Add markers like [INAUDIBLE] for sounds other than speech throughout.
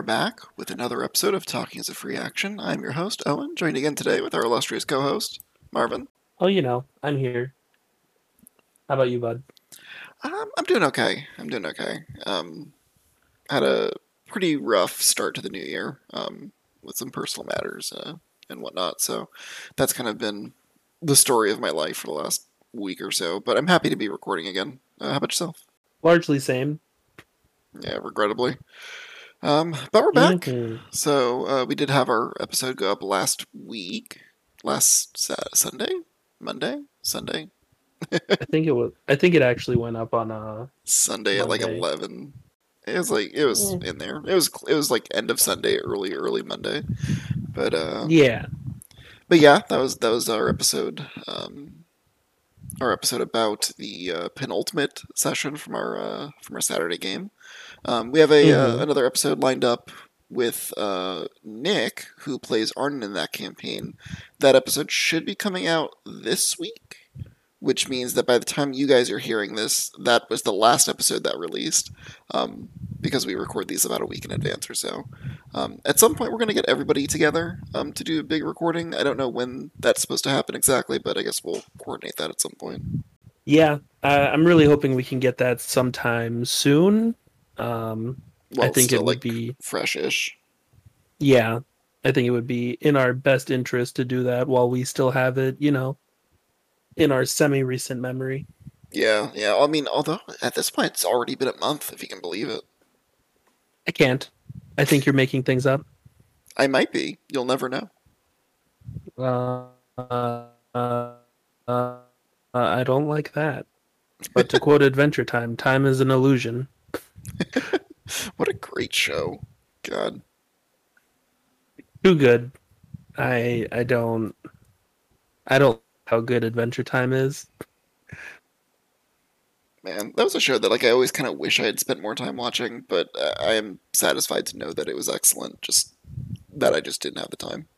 are back with another episode of Talking is a Free Action. I'm your host, Owen, joined again today with our illustrious co host, Marvin. Oh, you know, I'm here. How about you, bud? Um, I'm doing okay. I'm doing okay. Um, had a pretty rough start to the new year um, with some personal matters uh, and whatnot. So that's kind of been the story of my life for the last week or so. But I'm happy to be recording again. Uh, how about yourself? Largely same. Yeah, regrettably. Um, but we're back. Mhm. So uh, we did have our episode go up last week, last Sunday, Monday, Sunday, I think it was. I think it actually went up on uh Sunday at like eleven. It was like it was Mm. in there. It was it was like end of Sunday, early early Monday. But uh, yeah. but yeah, that was that was our episode. Um, our episode about the uh, penultimate session from our uh, from our Saturday game. Um, we have a uh, Mhm. another episode lined up with uh, Nick, who plays Arnon in that campaign. That episode should be coming out this week, which means that by the time you guys are hearing this, that was the last episode that released, um, because we record these about a week in advance or so. Um, at some point, we're going to get everybody together um, to do a big recording. I don't know when that's supposed to happen exactly, but I guess we'll coordinate that at some point. Yeah. Uh, I'm really hoping we can get that sometime soon. Um, Well, I think it would like, be. fresh-ish. Yeah. I think it would be in our best interest to do that while we still have it, you know, in our semi-recent memory. Yeah, yeah. I mean, although at this point it's already been a month, if you can believe it. I can't. I think you're making things up. I might be. You'll never know. Uh, uh, uh, uh, I don't like that. But to quote Adventure Time, time is an illusion. [LAUGHS] What a great show. God. Too good. I I don't I don't how good Adventure Time is. Man, that was a show that like I always kind of wish I had spent more time watching, but uh, I am satisfied to know that it was excellent. Just that I just didn't have the time.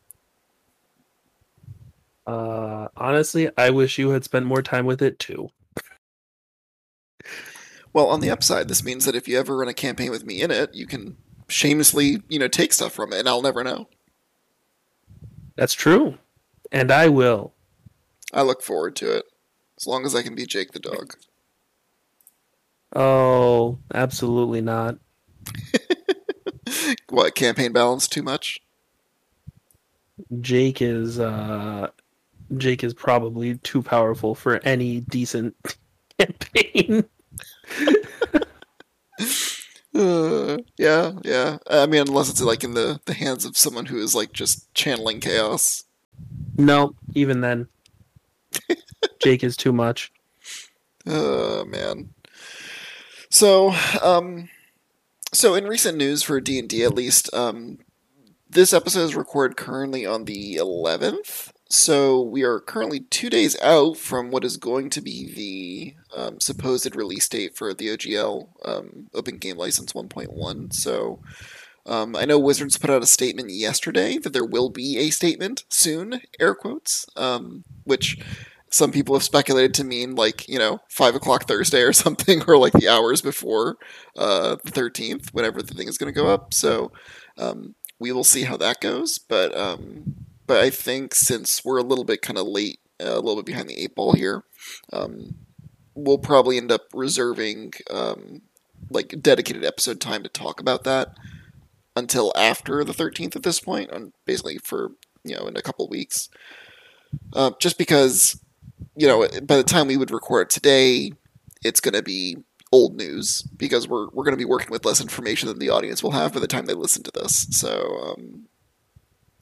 Uh, honestly, I wish you had spent more time with it too. Well, on the upside, this means that if you ever run a campaign with me in it, you can shamelessly, you know, take stuff from it, and I'll never know. That's true, and I will. I look forward to it, as long as I can be Jake the dog. Oh, absolutely not. [LAUGHS] What campaign balance too much? Jake is uh, Jake is probably too powerful for any decent [LAUGHS] campaign. Uh, yeah, yeah. I mean, unless it's like in the the hands of someone who is like just channeling chaos. no, even then, [LAUGHS] Jake is too much. Oh man. So, um, so in recent news for D and D, at least, um, this episode is recorded currently on the eleventh. So we are currently two days out from what is going to be the um, supposed release date for the OGL um, Open Game License 1.1. So. Um, I know Wizards put out a statement yesterday that there will be a statement soon, air quotes, um, which some people have speculated to mean like you know five o'clock Thursday or [LAUGHS] something, or like the hours before uh, the thirteenth, whenever the thing is going to go up. So um, we will see how that goes. But um, but I think since we're a little bit kind of late, uh, a little bit behind the eight ball here, um, we'll probably end up reserving um, like dedicated episode time to talk about that until after the 13th at this point, basically for you know in a couple weeks. Uh, just because you know, by the time we would record today, it's going to be old news because we're we're going to be working with less information than the audience will have by the time they listen to this. So, um,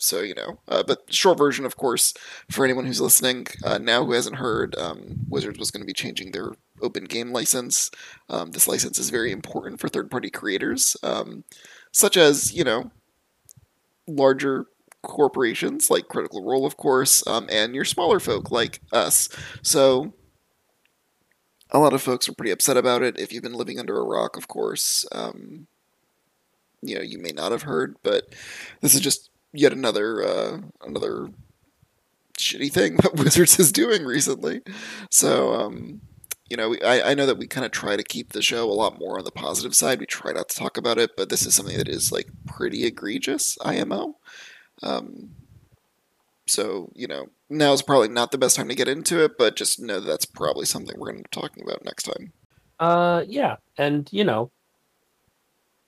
so you know, uh, but short version, of course, for anyone who's listening uh, now who hasn't heard, um, Wizards was going to be changing their open game license. Um, this license is very important for third party creators, um, such as you know, larger corporations like Critical Role, of course, um, and your smaller folk like us. So a lot of folks are pretty upset about it. If you've been living under a rock, of course, um, you know you may not have heard, but this is just yet another uh, another shitty thing [LAUGHS] that Wizards is doing recently. So um, you know, we, I, I know that we kind of try to keep the show a lot more on the positive side. We try not to talk about it, but this is something that is like pretty egregious, IMO. Um, so, you know, now is probably not the best time to get into it, but just know that that's probably something we're going to be talking about next time. Uh, yeah, and you know,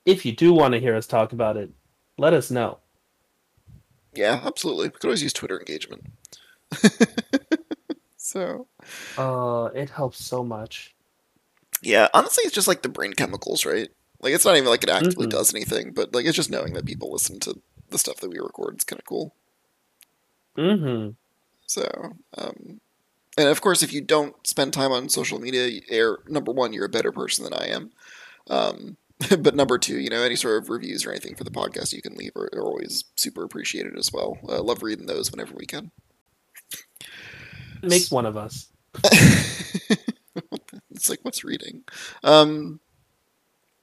if you do want to hear us talk about it, let us know. Yeah, absolutely. We could always use Twitter engagement. [LAUGHS] so, Uh, it helps so much. yeah, honestly, it's just like the brain chemicals, right? Like, it's not even like it actively Mhm. does anything, but like, it's just knowing that people listen to the stuff that we record. It's kind of cool. Mm-hmm. So, um, and of course, if you don't spend time on social media, number one, you're a better person than I am. Um, [LAUGHS] but number two, you know, any sort of reviews or anything for the podcast you can leave are, are always super appreciated as well. I uh, love reading those whenever we can. It makes one of us. [LAUGHS] it's like, what's reading? Um,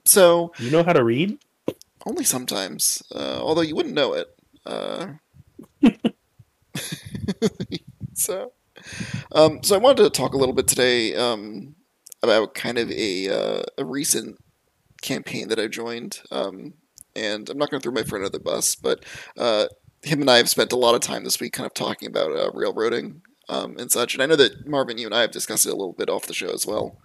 so, You know how to read? only sometimes, uh, although you wouldn't know it. Uh, [LAUGHS] so, um, so I wanted to talk a little bit today um, about kind of a, uh, a recent campaign that I joined. Um, and I'm not going to throw my friend under the bus, but uh, him and I have spent a lot of time this week kind of talking about uh, railroading um, and such. And I know that Marvin, you and I have discussed it a little bit off the show as well.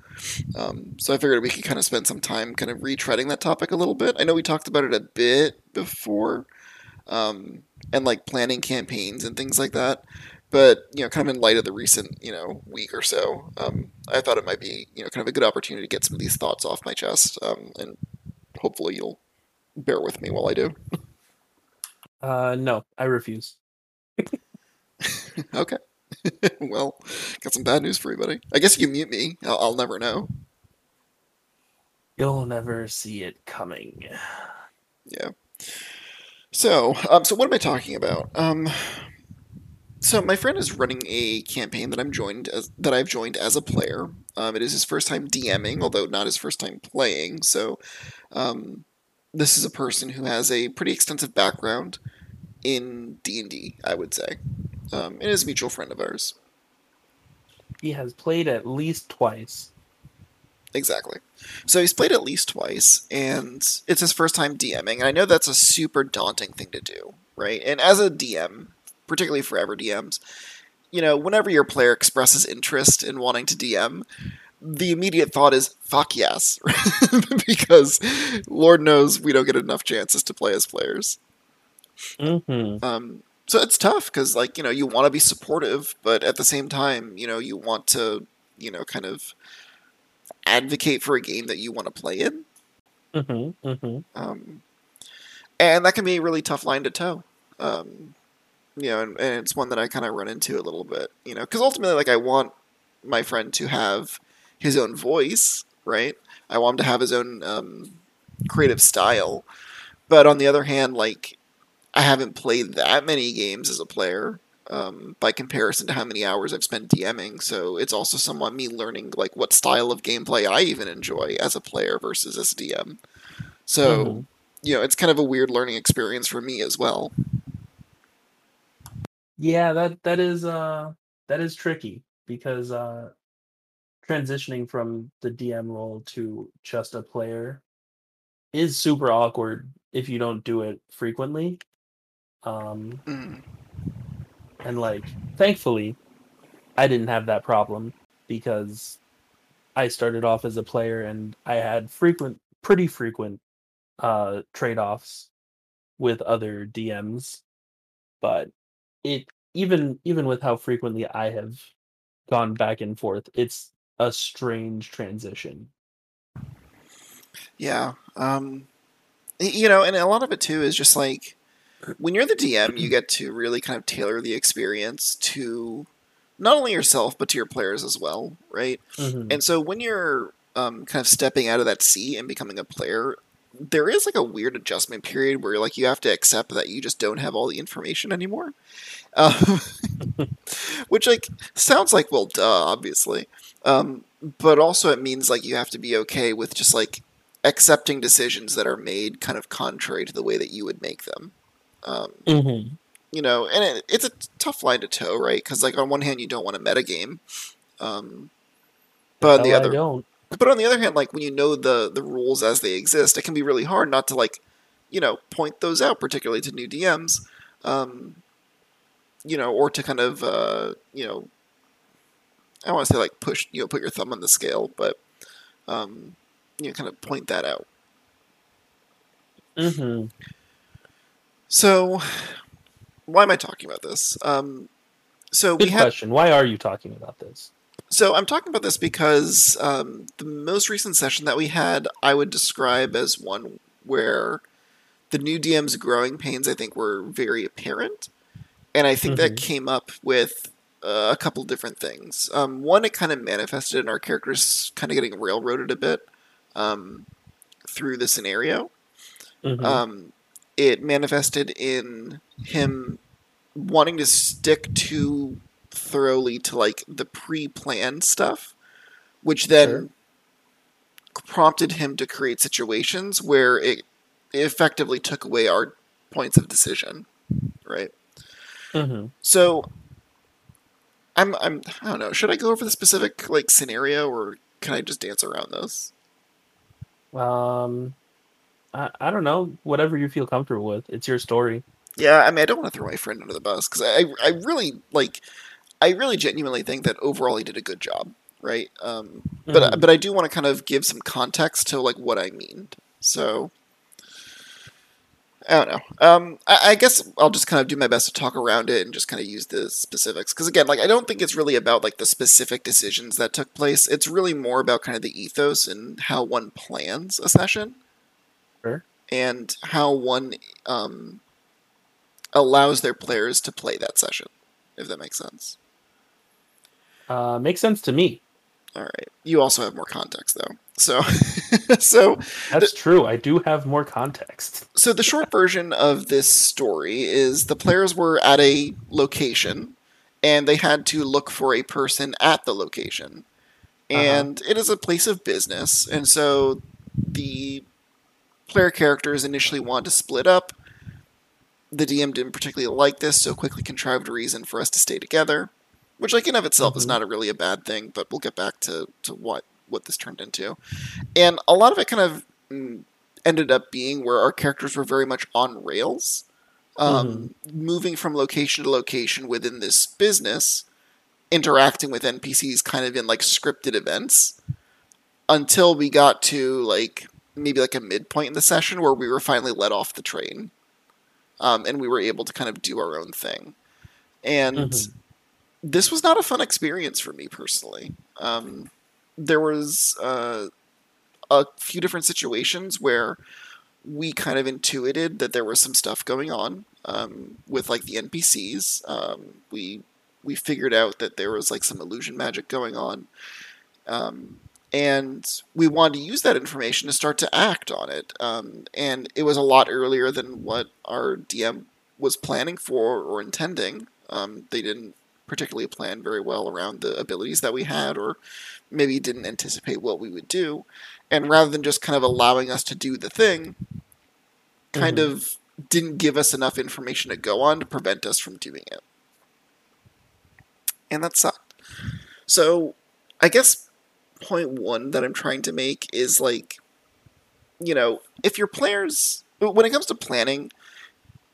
Um, so I figured we could kind of spend some time kind of retreading that topic a little bit. I know we talked about it a bit before, um, and like planning campaigns and things like that. But you know, kind of in light of the recent you know week or so, um, I thought it might be you know kind of a good opportunity to get some of these thoughts off my chest, um, and hopefully you'll bear with me while I do. Uh, no, I refuse. [LAUGHS] okay. [LAUGHS] well, got some bad news for you, buddy. I guess you mute me. I'll, I'll never know. You'll never see it coming. Yeah. So, um, so what am I talking about? Um, so my friend is running a campaign that I'm joined as that I've joined as a player. Um, it is his first time DMing, although not his first time playing. So, um, this is a person who has a pretty extensive background in D and D, I would say, um, and is a mutual friend of ours. He has played at least twice. Exactly. So he's played at least twice, and it's his first time DMing. And I know that's a super daunting thing to do, right? And as a DM, particularly for ever DMs, you know, whenever your player expresses interest in wanting to DM, the immediate thought is "fuck yes," [LAUGHS] because Lord knows we don't get enough chances to play as players. Mm-hmm. Um, so it's tough because, like, you know, you want to be supportive, but at the same time, you know, you want to, you know, kind of advocate for a game that you want to play in. Mm-hmm. Mm-hmm. Um, and that can be a really tough line to toe. Um, you know, and, and it's one that I kind of run into a little bit, you know, because ultimately, like, I want my friend to have his own voice, right? I want him to have his own um, creative style. But on the other hand, like, I haven't played that many games as a player um, by comparison to how many hours I've spent DMing. So it's also somewhat me learning like what style of gameplay I even enjoy as a player versus as a DM. So Mhm. you know, it's kind of a weird learning experience for me as well. Yeah, that that is uh that is tricky because uh transitioning from the DM role to just a player is super awkward if you don't do it frequently. Um Mm. and like thankfully I didn't have that problem because I started off as a player and I had frequent pretty frequent uh trade-offs with other DMs but it even even with how frequently I have gone back and forth it's a strange transition Yeah. Um, you know, and a lot of it too is just like when you're the DM, you get to really kind of tailor the experience to not only yourself but to your players as well, right? Mhm. And so when you're um, kind of stepping out of that seat and becoming a player, there is like a weird adjustment period where like you have to accept that you just don't have all the information anymore. Um, [LAUGHS] which like sounds like well, duh, obviously, um, but also it means like you have to be okay with just like accepting decisions that are made kind of contrary to the way that you would make them. Um, Mhm. you know, and it, it's a tough line to toe, right? Because like on one hand, you don't want to metagame, um, But on the other. But on the other hand, like when you know the the rules as they exist, it can be really hard not to like, you know, point those out, particularly to new DMs, um, you know, or to kind of uh, you know, I don't want to say like push, you know, put your thumb on the scale, but um, you know, kind of point that out. Mm-hmm. So, why am I talking about this? Um, so Good we had question. Why are you talking about this? So I'm talking about this because um, the most recent session that we had, I would describe as one where the new DM's growing pains, I think, were very apparent, and I think that Mhm. came up with uh, a couple different things. Um, one, it kind of manifested in our characters kind of getting railroaded a bit um, through the scenario. Mhm. Um, it manifested in him wanting to stick too thoroughly to like the pre-planned stuff, which then Sure. prompted him to create situations where it effectively took away our points of decision, right? Mhm. So I'm I'm I don't know. Should I go over the specific like scenario or can I just dance around this? Um, I, I don't know. Whatever you feel comfortable with. It's your story. Yeah, I mean, I don't want to throw my friend under the bus because I, I really like, I really genuinely think that overall he did a good job, right? Um, but Mhm. but I do want to kind of give some context to like what I mean. So I don't know. Um, I, I guess I'll just kind of do my best to talk around it and just kind of use the specifics because again, like I don't think it's really about like the specific decisions that took place. It's really more about kind of the ethos and how one plans a session Sure. and how one um, allows their players to play that session, if that makes sense. Uh, makes sense to me. All right. You also have more context though. So [LAUGHS] so That's true. I do have more context. so the short version of this story is the players were at a location and they had to look for a person at the location. And it is a place of business, and so the player characters initially wanted to split up. The DM didn't particularly like this, so quickly contrived a reason for us to stay together, which, like in of itself, is Mhm. not a really a bad thing. But we'll get back to to what what this turned into, and a lot of it kind of mm, ended up being where our characters were very much on rails, um, moving from location to location within this business, interacting with NPCs kind of in like scripted events, until we got to like maybe like a midpoint in the session where we were finally let off the train, um, and we were able to kind of do our own thing, and Mhm. This was not a fun experience for me personally. Um, there was uh, a few different situations where we kind of intuited that there was some stuff going on um, with like the NPCs. Um, we we figured out that there was like some illusion magic going on, um, and we wanted to use that information to start to act on it. Um, and it was a lot earlier than what our DM was planning for or intending. Um, they didn't particularly plan very well around the abilities that we had, or maybe didn't anticipate what we would do. And rather than just kind of allowing us to do the thing, kind Mhm. of didn't give us enough information to go on to prevent us from doing it. And that sucked. So, I guess point one that I'm trying to make is like, you know, if your players, when it comes to planning,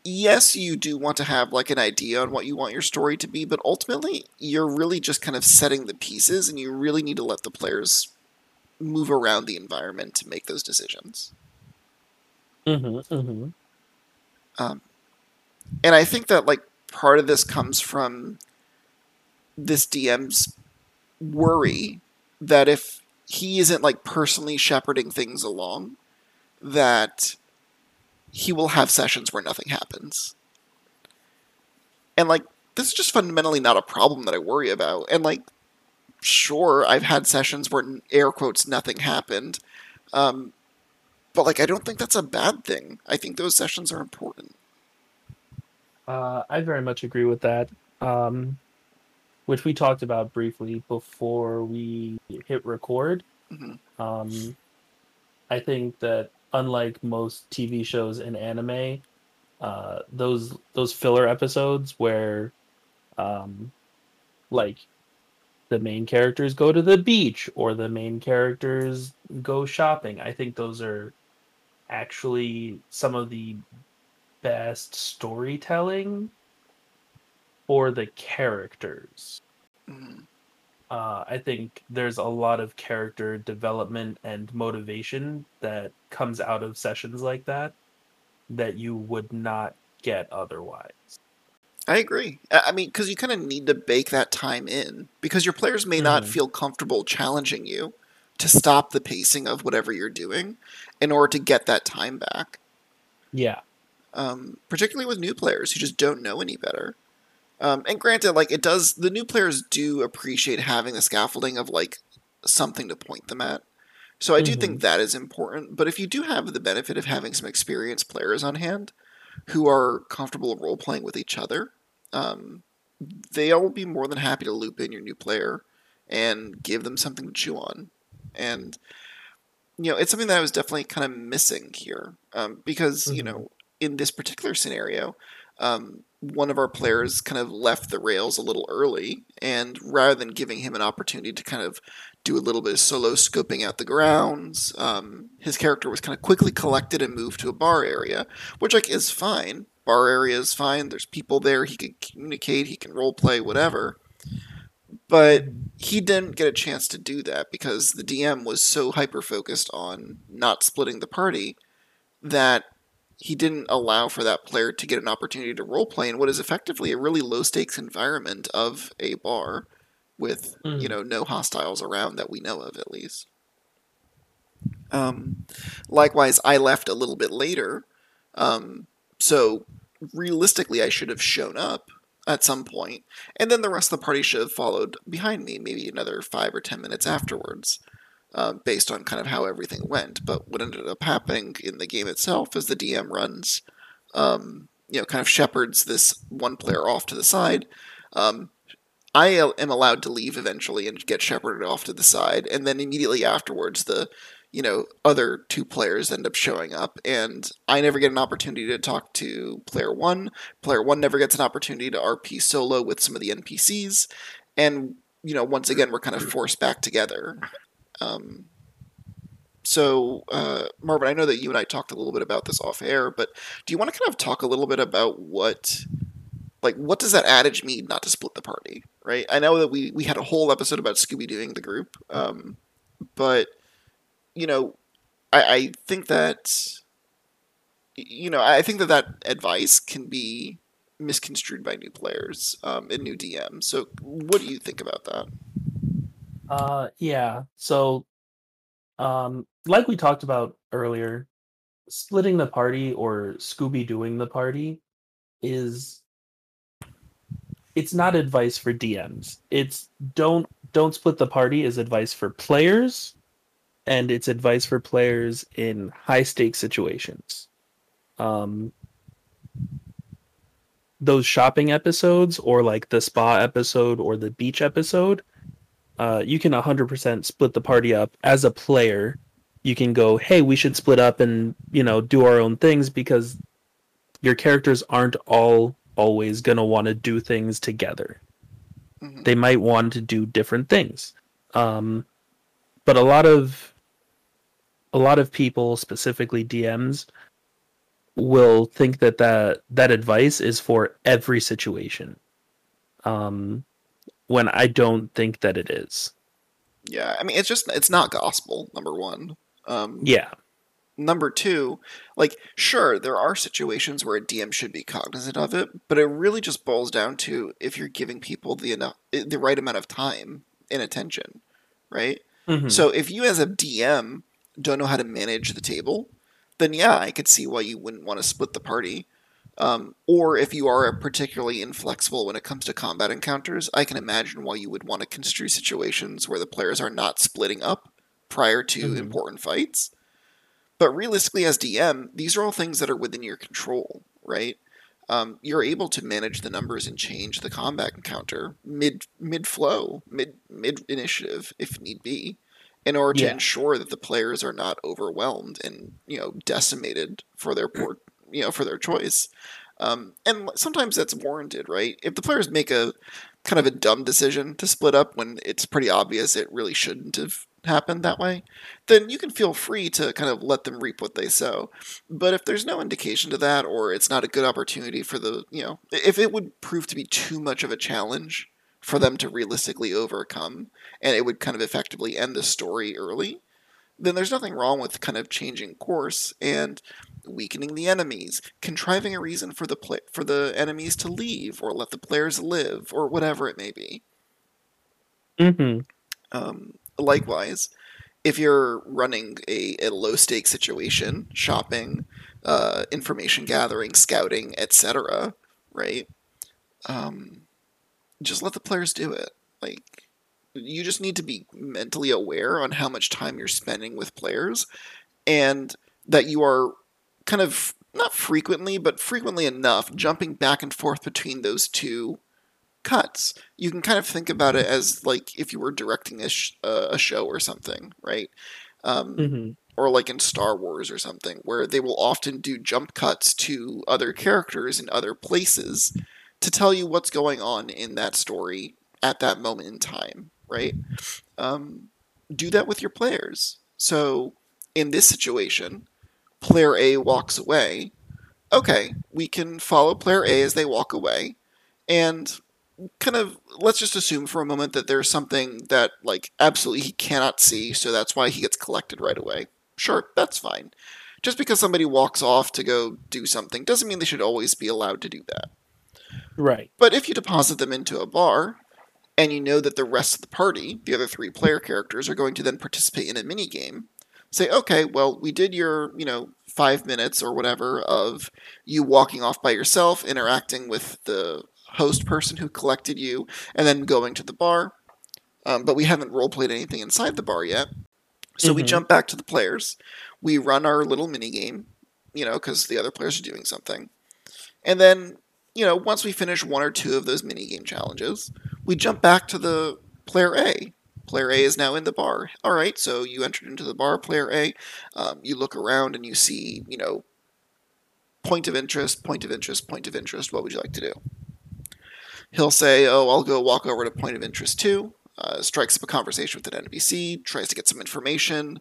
yes, you do want to have like an idea on what you want your story to be, but ultimately, you're really just kind of setting the pieces, and you really need to let the players move around the environment to make those decisions. Mhm. Mhm. Um, and I think that like part of this comes from this DM's worry that if he isn't like personally shepherding things along, that he will have sessions where nothing happens. And like this is just fundamentally not a problem that I worry about. And like sure, I've had sessions where air quotes nothing happened. Um, but like I don't think that's a bad thing. I think those sessions are important. Uh, I very much agree with that. Um, which we talked about briefly before we hit record. Mhm. Um, I think that unlike most TV shows and anime, uh, those those filler episodes where, um, like, the main characters go to the beach or the main characters go shopping. I think those are actually some of the best storytelling for the characters. Mhm. Uh, I think there's a lot of character development and motivation that comes out of sessions like that that you would not get otherwise. I agree. I mean, because you kind of need to bake that time in because your players may not Mhm. feel comfortable challenging you to stop the pacing of whatever you're doing in order to get that time back. Yeah. um, particularly with new players who just don't know any better. Um, and granted, like it does, the new players do appreciate having the scaffolding of like something to point them at. So I do think that is important. But if you do have the benefit of having some experienced players on hand who are comfortable role playing with each other, um, they will be more than happy to loop in your new player and give them something to chew on. And you know, it's something that I was definitely kind of missing here um, because you Mhm. know in this particular scenario, um, one of our players kind of left the rails a little early, and rather than giving him an opportunity to kind of do a little bit of solo scoping out the grounds, um, his character was kind of quickly collected and moved to a bar area, which like is fine. Bar area is fine. There's people there. He can communicate. He can role play. Whatever. But he didn't get a chance to do that because the DM was so hyper focused on not splitting the party that he didn't allow for that player to get an opportunity to roleplay in what is effectively a really low stakes environment of a bar with you Mhm. know no hostiles around that we know of at least. Um, likewise, I left a little bit later, um, so realistically, I should have shown up at some point, and then the rest of the party should have followed behind me, maybe another five or ten minutes afterwards uh, based on kind of how everything went. But what ended up happening in the game itself is the DM runs, um, you know, kind of shepherds this one player off to the side. Um, I am allowed to leave eventually and get shepherded off to the side, and then immediately afterwards, the you know other two players end up showing up, and I never get an opportunity to talk to player one. Player one never gets an opportunity to RP solo with some of the NPCs, and you know once again we're kind of forced back together. Um, so, uh, Marvin, I know that you and I talked a little bit about this off air, but do you want to kind of talk a little bit about what, like, what does that adage mean not to split the party, right? I know that we, we had a whole episode about Scooby Dooing the group, um, but, you know, I, I think that, you know, I think that that advice can be misconstrued by new players um, and new DMs. So, what do you think about that? Uh yeah. So um like we talked about earlier, splitting the party or Scooby Dooing the party is it's not advice for DMs. It's don't don't split the party is advice for players and it's advice for players in high stakes situations. Um those shopping episodes or like the spa episode or the beach episode uh, you can 100% split the party up. As a player you can go hey we should split up and you know do our own things because your characters aren't all always going to want to do things together. Mhm. they might want to do different things. Um, but a lot of a lot of people specifically dms will think that that, that advice is for every situation. Um, when i don't think that it is Yeah, I mean, it's just it's not gospel. Number one. Um, yeah Number two, like sure, there are situations where a DM should be cognizant of it, but it really just boils down to if you're giving people the enough, the right amount of time and attention, right? Mhm. So if you as a DM don't know how to manage the table, then yeah, I could see why you wouldn't want to split the party. Um, or if you are particularly inflexible when it comes to combat encounters, I can imagine why you would want to construe situations where the players are not splitting up prior to Mhm. important fights. But realistically, as DM, these are all things that are within your control, right? Um, you're able to manage the numbers and change the combat encounter mid mid flow, mid mid initiative, if need be, in order to Yeah. ensure that the players are not overwhelmed and you know decimated for their poor you know for their choice. Um, and sometimes that's warranted, right? If the players make a kind of a dumb decision to split up when it's pretty obvious it really shouldn't have happened that way, then you can feel free to kind of let them reap what they sow. But if there's no indication to that, or it's not a good opportunity for the, you know, if it would prove to be too much of a challenge for them to realistically overcome, and it would kind of effectively end the story early, then there's nothing wrong with kind of changing course and weakening the enemies, contriving a reason for the for the enemies to leave or let the players live or whatever it may be. Mm-hmm. Um, likewise, if you're running a, a low stake situation, shopping, uh, information gathering, scouting, etc., right? Um, just let the players do it. Like, you just need to be mentally aware on how much time you're spending with players and that you are kind of not frequently, but frequently enough jumping back and forth between those two cuts. You can kind of think about it as like if you were directing a, sh- uh, a show or something, right? Um, Mm-hmm. or like in Star Wars or something, where they will often do jump cuts to other characters in other places to tell you what's going on in that story at that moment in time, right? Um, do that with your players. So in this situation, player A walks away. Okay, we can follow player A as they walk away, and kind of let's just assume for a moment that there's something that like absolutely he cannot see, so that's why he gets collected right away. Sure, that's fine. Just because somebody walks off to go do something doesn't mean they should always be allowed to do that. Right. But if you deposit them into a bar, and you know that the rest of the party, the other three player characters, are going to then participate in a mini game, say, okay, well, we did your, you know, five minutes or whatever of you walking off by yourself, interacting with the host person who collected you, and then going to the bar. Um, but we haven't role played anything inside the bar yet. So we Mhm. jump back to the players. We run our little mini game, you know, because the other players are doing something. And then, you know, once we finish one or two of those mini game challenges, we jump back to the player A. Player A is now in the bar. All right, so you entered into the bar, player A. Um, you look around and you see, you know, point of interest, point of interest, point of interest. What would you like to do? He'll say, "Oh, I'll go walk over to point of interest two." Uh, strikes up a conversation with an NPC, tries to get some information.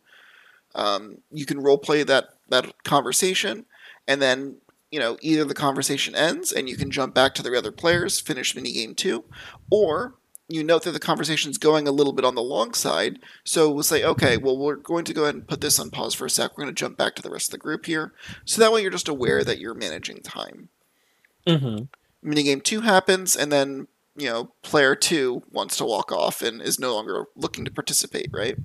Um, you can role play that that conversation, and then you know either the conversation ends and you can jump back to the other players, finish minigame two, or you note that the conversation's going a little bit on the long side. So we'll say, okay, well we're going to go ahead and put this on pause for a sec. We're going to jump back to the rest of the group here, so that way you're just aware that you're managing time Mm-hmm. minigame two happens, and then you know player two wants to walk off and is no longer looking to participate, right?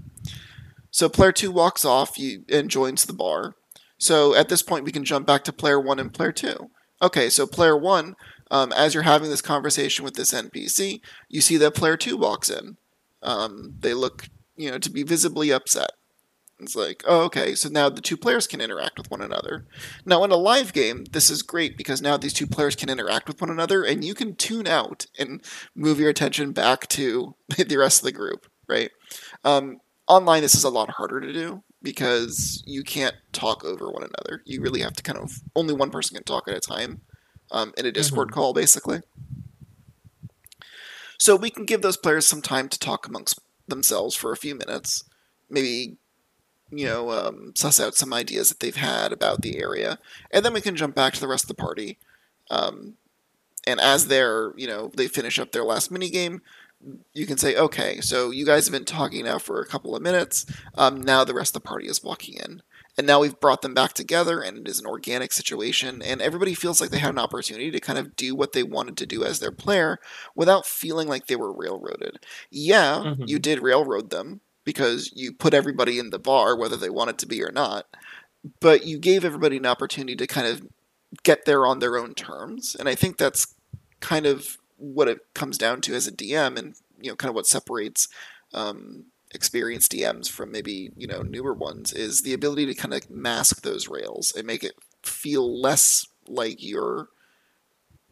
So player two walks off you, and joins the bar. So at this point, we can jump back to player one and player two. Okay, so player one, um, as you're having this conversation with this NPC, you see that player two walks in. Um, they look, you know, to be visibly upset. It's like, oh, okay, so now the two players can interact with one another. Now, in a live game, this is great because now these two players can interact with one another, and you can tune out and move your attention back to [LAUGHS] the rest of the group, right? Um, online, this is a lot harder to do because you can't talk over one another. You really have to kind of only one person can talk at a time um, in a Discord call, basically. So we can give those players some time to talk amongst themselves for a few minutes, maybe you know, um, suss out some ideas that they've had about the area, and then we can jump back to the rest of the party. Um, and as they're, you know, they finish up their last mini game, you can say, okay, so you guys have been talking now for a couple of minutes. Um, now the rest of the party is walking in. And now we've brought them back together, and it is an organic situation, and everybody feels like they had an opportunity to kind of do what they wanted to do as their player without feeling like they were railroaded. Yeah, Mhm. you did railroad them, because you put everybody in the bar, whether they wanted to be or not. But you gave everybody an opportunity to kind of get there on their own terms, and I think that's kind of what it comes down to as a DM, and you know, kind of what separates um, experienced DMs from maybe you know newer ones is the ability to kind of mask those rails and make it feel less like you're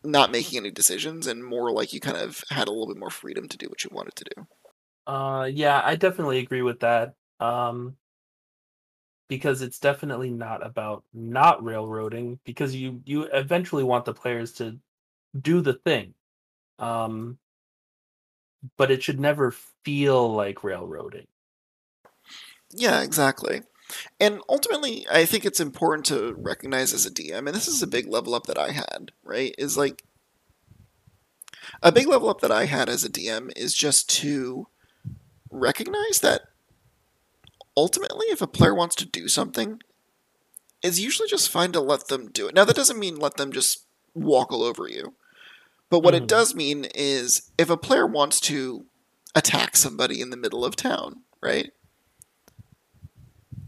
not making any decisions and more like you kind of had a little bit more freedom to do what you wanted to do. Uh, yeah, I definitely agree with that. Um, because it's definitely not about not railroading because you you eventually want the players to do the thing um but it should never feel like railroading Yeah, exactly. And ultimately, I think it's important to recognize as a DM, and this is a big level up that I had, right? Is like a big level up that I had as a DM is just to recognize that ultimately, if a player wants to do something, it's usually just fine to let them do it. Now, that doesn't mean let them just walk all over you. But what it Mhm. does mean is if a player wants to attack somebody in the middle of town, right?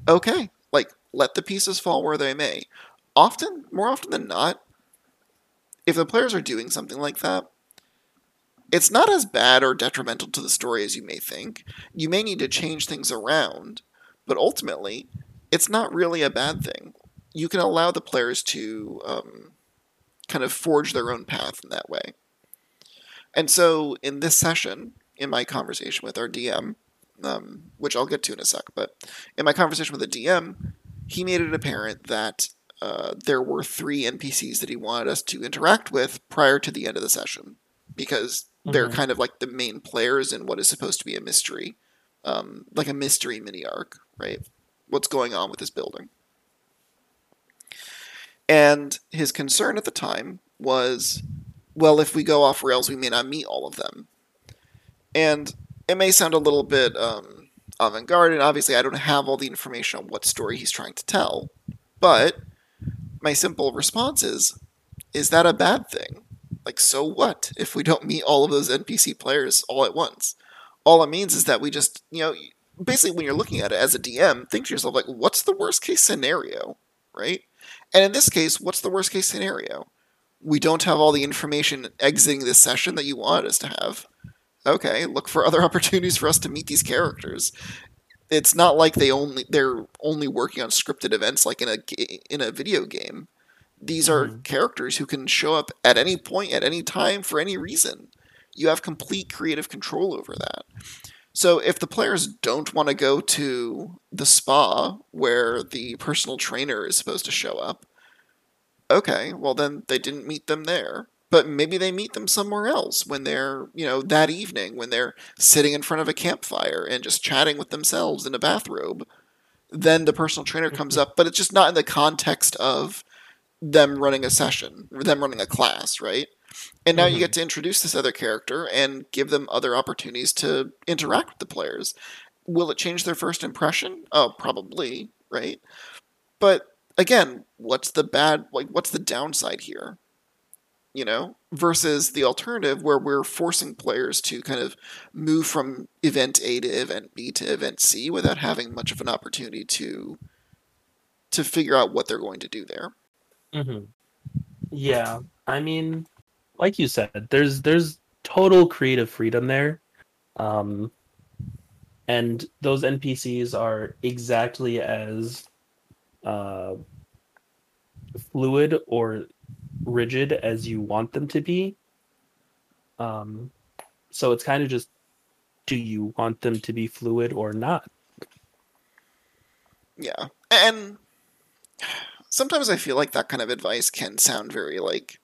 Okay, like let the pieces fall where they may. Often, more often than not, if the players are doing something like that, it's not as bad or detrimental to the story as you may think. You may need to change things around, but ultimately, it's not really a bad thing. You can allow the players to um, kind of forge their own path in that way. And so, in this session, in my conversation with our DM, um, which I'll get to in a sec, but in my conversation with the DM, he made it apparent that uh, there were three NPCs that he wanted us to interact with prior to the end of the session because they're Mhm. kind of like the main players in what is supposed to be a mystery, um, like a mystery mini arc, right? What's going on with this building? And his concern at the time was, well, if we go off rails, we may not meet all of them. And it may sound a little bit um, avant garde, and obviously I don't have all the information on what story he's trying to tell. But my simple response is, is that a bad thing? Like, so what if we don't meet all of those NPC players all at once? All it means is that we just, you know, basically when you're looking at it as a DM, think to yourself, like, what's the worst case scenario, right? And in this case, what's the worst case scenario? We don't have all the information exiting this session that you wanted us to have. Okay, look for other [LAUGHS] opportunities for us to meet these characters. It's not like they only they're only working on scripted events like in a in a video game. These are Mhm. characters who can show up at any point at any time for any reason. You have complete creative control over that. So if the players don't want to go to the spa where the personal trainer is supposed to show up, okay, well then they didn't meet them there. But maybe they meet them somewhere else when they're, you know, that evening when they're sitting in front of a campfire and just chatting with themselves in a bathrobe. Then the personal trainer mm-hmm. comes up, but it's just not in the context of them running a session, them running a class, right? And now you Mhm. get to introduce this other character and give them other opportunities to interact with the players. Will it change their first impression? Oh, probably, right? But again, what's the bad like what's the downside here? You know, versus the alternative where we're forcing players to kind of move from event A to event B to event C without having much of an opportunity to to figure out what they're going to do there. hmm Yeah, I mean, like you said, there's there's total creative freedom there, um, and those NPCs are exactly as uh, fluid or rigid as you want them to be. Um, so it's kind of just, do you want them to be fluid or not? Yeah. And sometimes I feel like that kind of advice can sound very like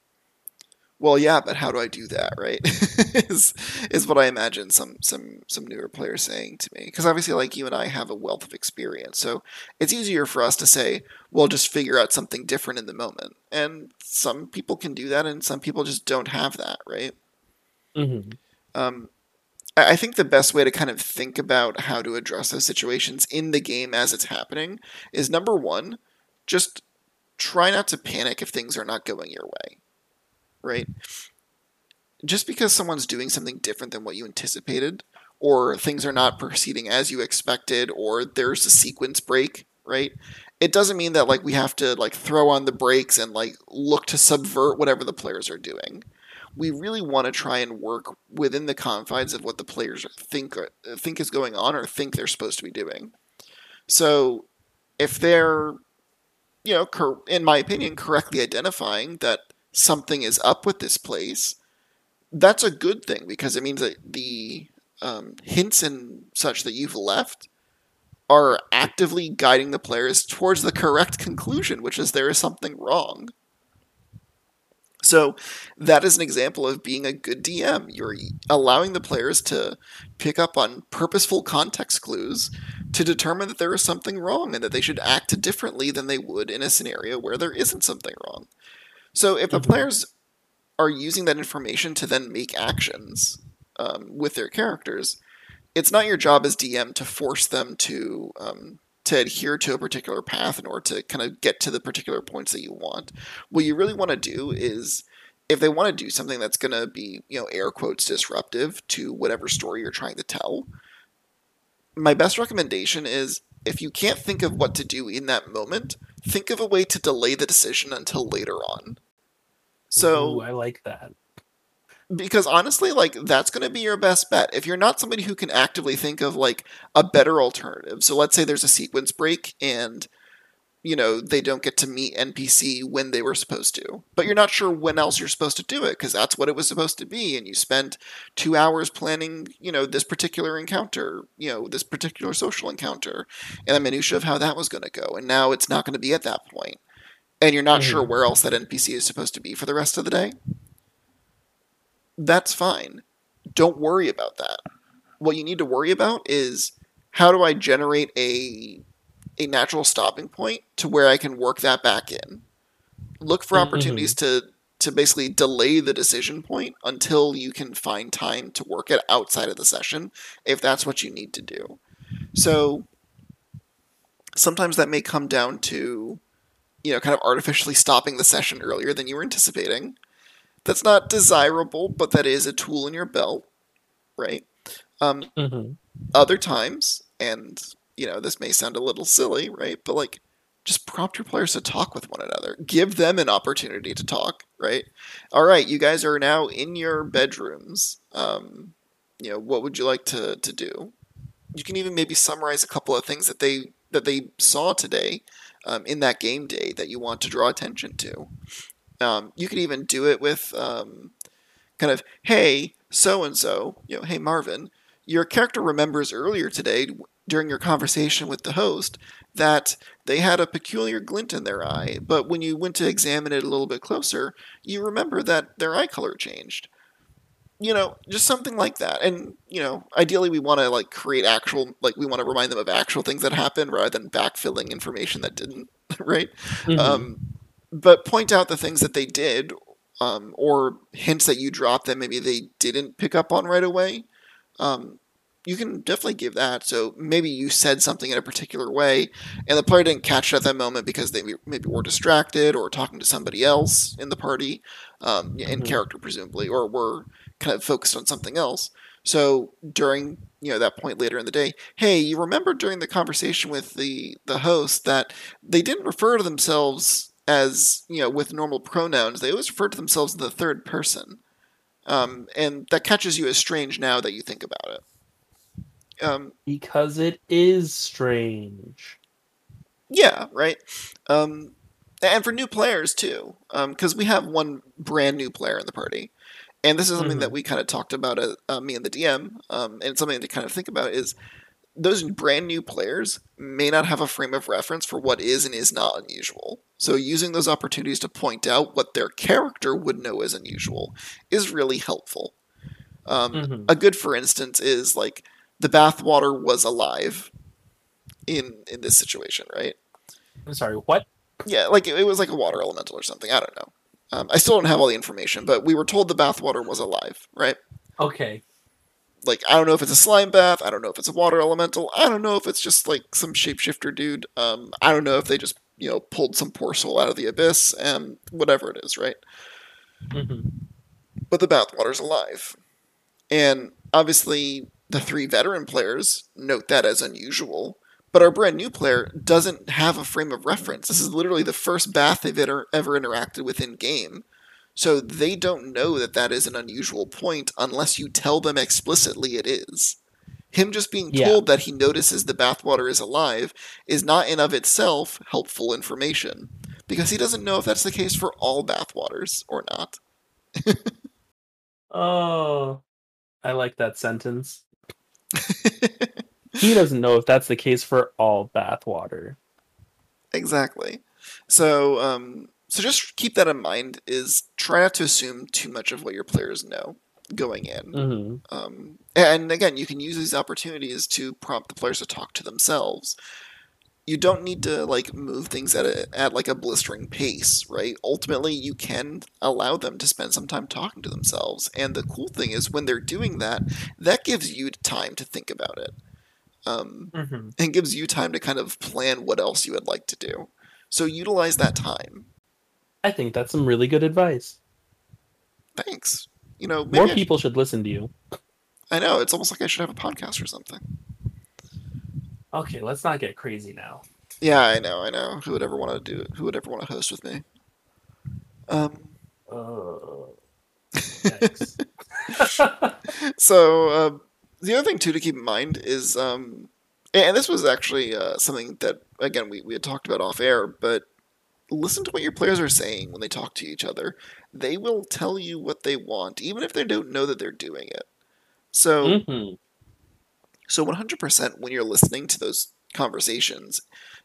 well, yeah, but how do I do that, right? [LAUGHS] is is what I imagine some some some newer players saying to me because obviously like you and I have a wealth of experience. So it's easier for us to say, well, just figure out something different in the moment. And some people can do that and some people just don't have that, right? hmm Um, I I think the best way to kind of think about how to address those situations in the game as it's happening is number one, just try not to panic if things are not going your way, right? Just because someone's doing something different than what you anticipated, or things are not proceeding as you expected, or there's a sequence break, right? It doesn't mean that like we have to like throw on the brakes and like look to subvert whatever the players are doing we really want to try and work within the confines of what the players think are, think is going on or think they're supposed to be doing. So, if they're, you know, in my opinion, correctly identifying that something is up with this place, that's a good thing because it means that the um, hints and such that you've left are actively guiding the players towards the correct conclusion, which is there is something wrong. So that is an example of being a good DM. You're allowing the players to pick up on purposeful context clues to determine that there is something wrong and that they should act differently than they would in a scenario where there isn't something wrong. So if the Mhm. players are using that information to then make actions um, with their characters, it's not your job as DM to force them to um, to adhere to a particular path in order to kind of get to the particular points that you want. What you really want to do is if they want to do something that's going to be, you know, air quotes disruptive to whatever story you're trying to tell, my best recommendation is if you can't think of what to do in that moment, think of a way to delay the decision until later on. So Ooh, I like that. because honestly like that's going to be your best bet if you're not somebody who can actively think of like a better alternative so let's say there's a sequence break and you know they don't get to meet npc when they were supposed to but you're not sure when else you're supposed to do it because that's what it was supposed to be and you spent two hours planning you know this particular encounter you know this particular social encounter and the minutia of how that was going to go and now it's not going to be at that point and you're not Mhm. sure where else that npc is supposed to be for the rest of the day that's fine. Don't worry about that. What you need to worry about is how do I generate a a natural stopping point to where I can work that back in. Look for Mhm. opportunities to to basically delay the decision point until you can find time to work it outside of the session if that's what you need to do. So sometimes that may come down to you know kind of artificially stopping the session earlier than you were anticipating that's not desirable, but that is a tool in your belt, right? Um, hmm other times, and you know, this may sound a little silly, right? But like, just prompt your players to talk with one another. Give them an opportunity to talk, right? All right, you guys are now in your bedrooms. Um, you know, what would you like to to do? You can even maybe summarize a couple of things that they that they saw today um, in that game day that you want to draw attention to. Um, you could even do it with um, kind of, hey, so and so, you know, hey Marvin, your character remembers earlier today during your conversation with the host that they had a peculiar glint in their eye, but when you went to examine it a little bit closer, you remember that their eye color changed. You know, just something like that. And, you know, ideally we want to like create actual like we want to remind them of actual things that happened rather than backfilling information that didn't, [LAUGHS] right? Mhm. Um, but point out the things that they did, um, or hints that you dropped that maybe they didn't pick up on right away. Um, you can definitely give that. So maybe you said something in a particular way, and the player didn't catch it at that moment because they maybe were distracted or talking to somebody else in the party, um, in Mhm. character presumably, or were kind of focused on something else. So during you know that point later in the day, hey, you remember during the conversation with the the host that they didn't refer to themselves as you know with normal pronouns. They always refer to themselves in the third person, um, and that catches you as strange now that you think about it. Um, because it is strange. yeah, right. Um, and for new players too, because we have one brand new player in the party, and this is something Mhm. that we kind of talked about, uh, uh, me and the DM, um, and something to kind of think about is those brand new players may not have a frame of reference for what is and is not unusual. So using those opportunities to point out what their character would know is unusual is really helpful. Um, Mhm. A good, for instance, is like the bathwater was alive in in this situation, right? I'm sorry, what? Yeah, like it, it was like a water elemental or something. I don't know. Um, I still don't have all the information, but we were told the bathwater was alive, right? Okay. Like I don't know if it's a slime bath. I don't know if it's a water elemental. I don't know if it's just like some shapeshifter dude. Um, I don't know if they just you know pulled some poor soul out of the abyss and whatever it is, right? hmm But the bathwater's alive, and obviously the three veteran players note that as unusual. But our brand new player doesn't have a frame of reference. This is literally the first bath they've ever, ever interacted with in game. So they don't know that that is an unusual point unless you tell them explicitly it is. Him just being Yeah. told that he notices the bathwater is alive is not in of itself helpful information because he doesn't know if that's the case for all bathwaters or not. [LAUGHS] Oh, I like that sentence. He doesn't know if that's the case for all bathwater. Exactly. So, um, so just keep that in mind. Is try not to assume too much of what your players know going in. hmm Um, and again, you can use these opportunities to prompt the players to talk to themselves. You don't need to like move things at a, at like a blistering pace, right? Ultimately, you can allow them to spend some time talking to themselves. And the cool thing is when they're doing that, that gives you time to think about it. Um, hmm and gives you time to kind of plan what else you would like to do. So utilize that time. I think that's some really good advice. Thanks. You know, maybe More people should listen to you. I know it's almost like I should have a podcast or something. Okay, let's not get crazy now. Yeah, I know, I know. Who would ever want to do it? Who would ever want to host with me? Um, Uh, [LAUGHS] so uh, the other thing too to keep in mind is, um, and this was actually uh, something that again we, we had talked about off air, but listen to what your players are saying when they talk to each other. They will tell you what they want, even if they don't know that they're doing it. So. hmm So 100% when you're listening to those conversations,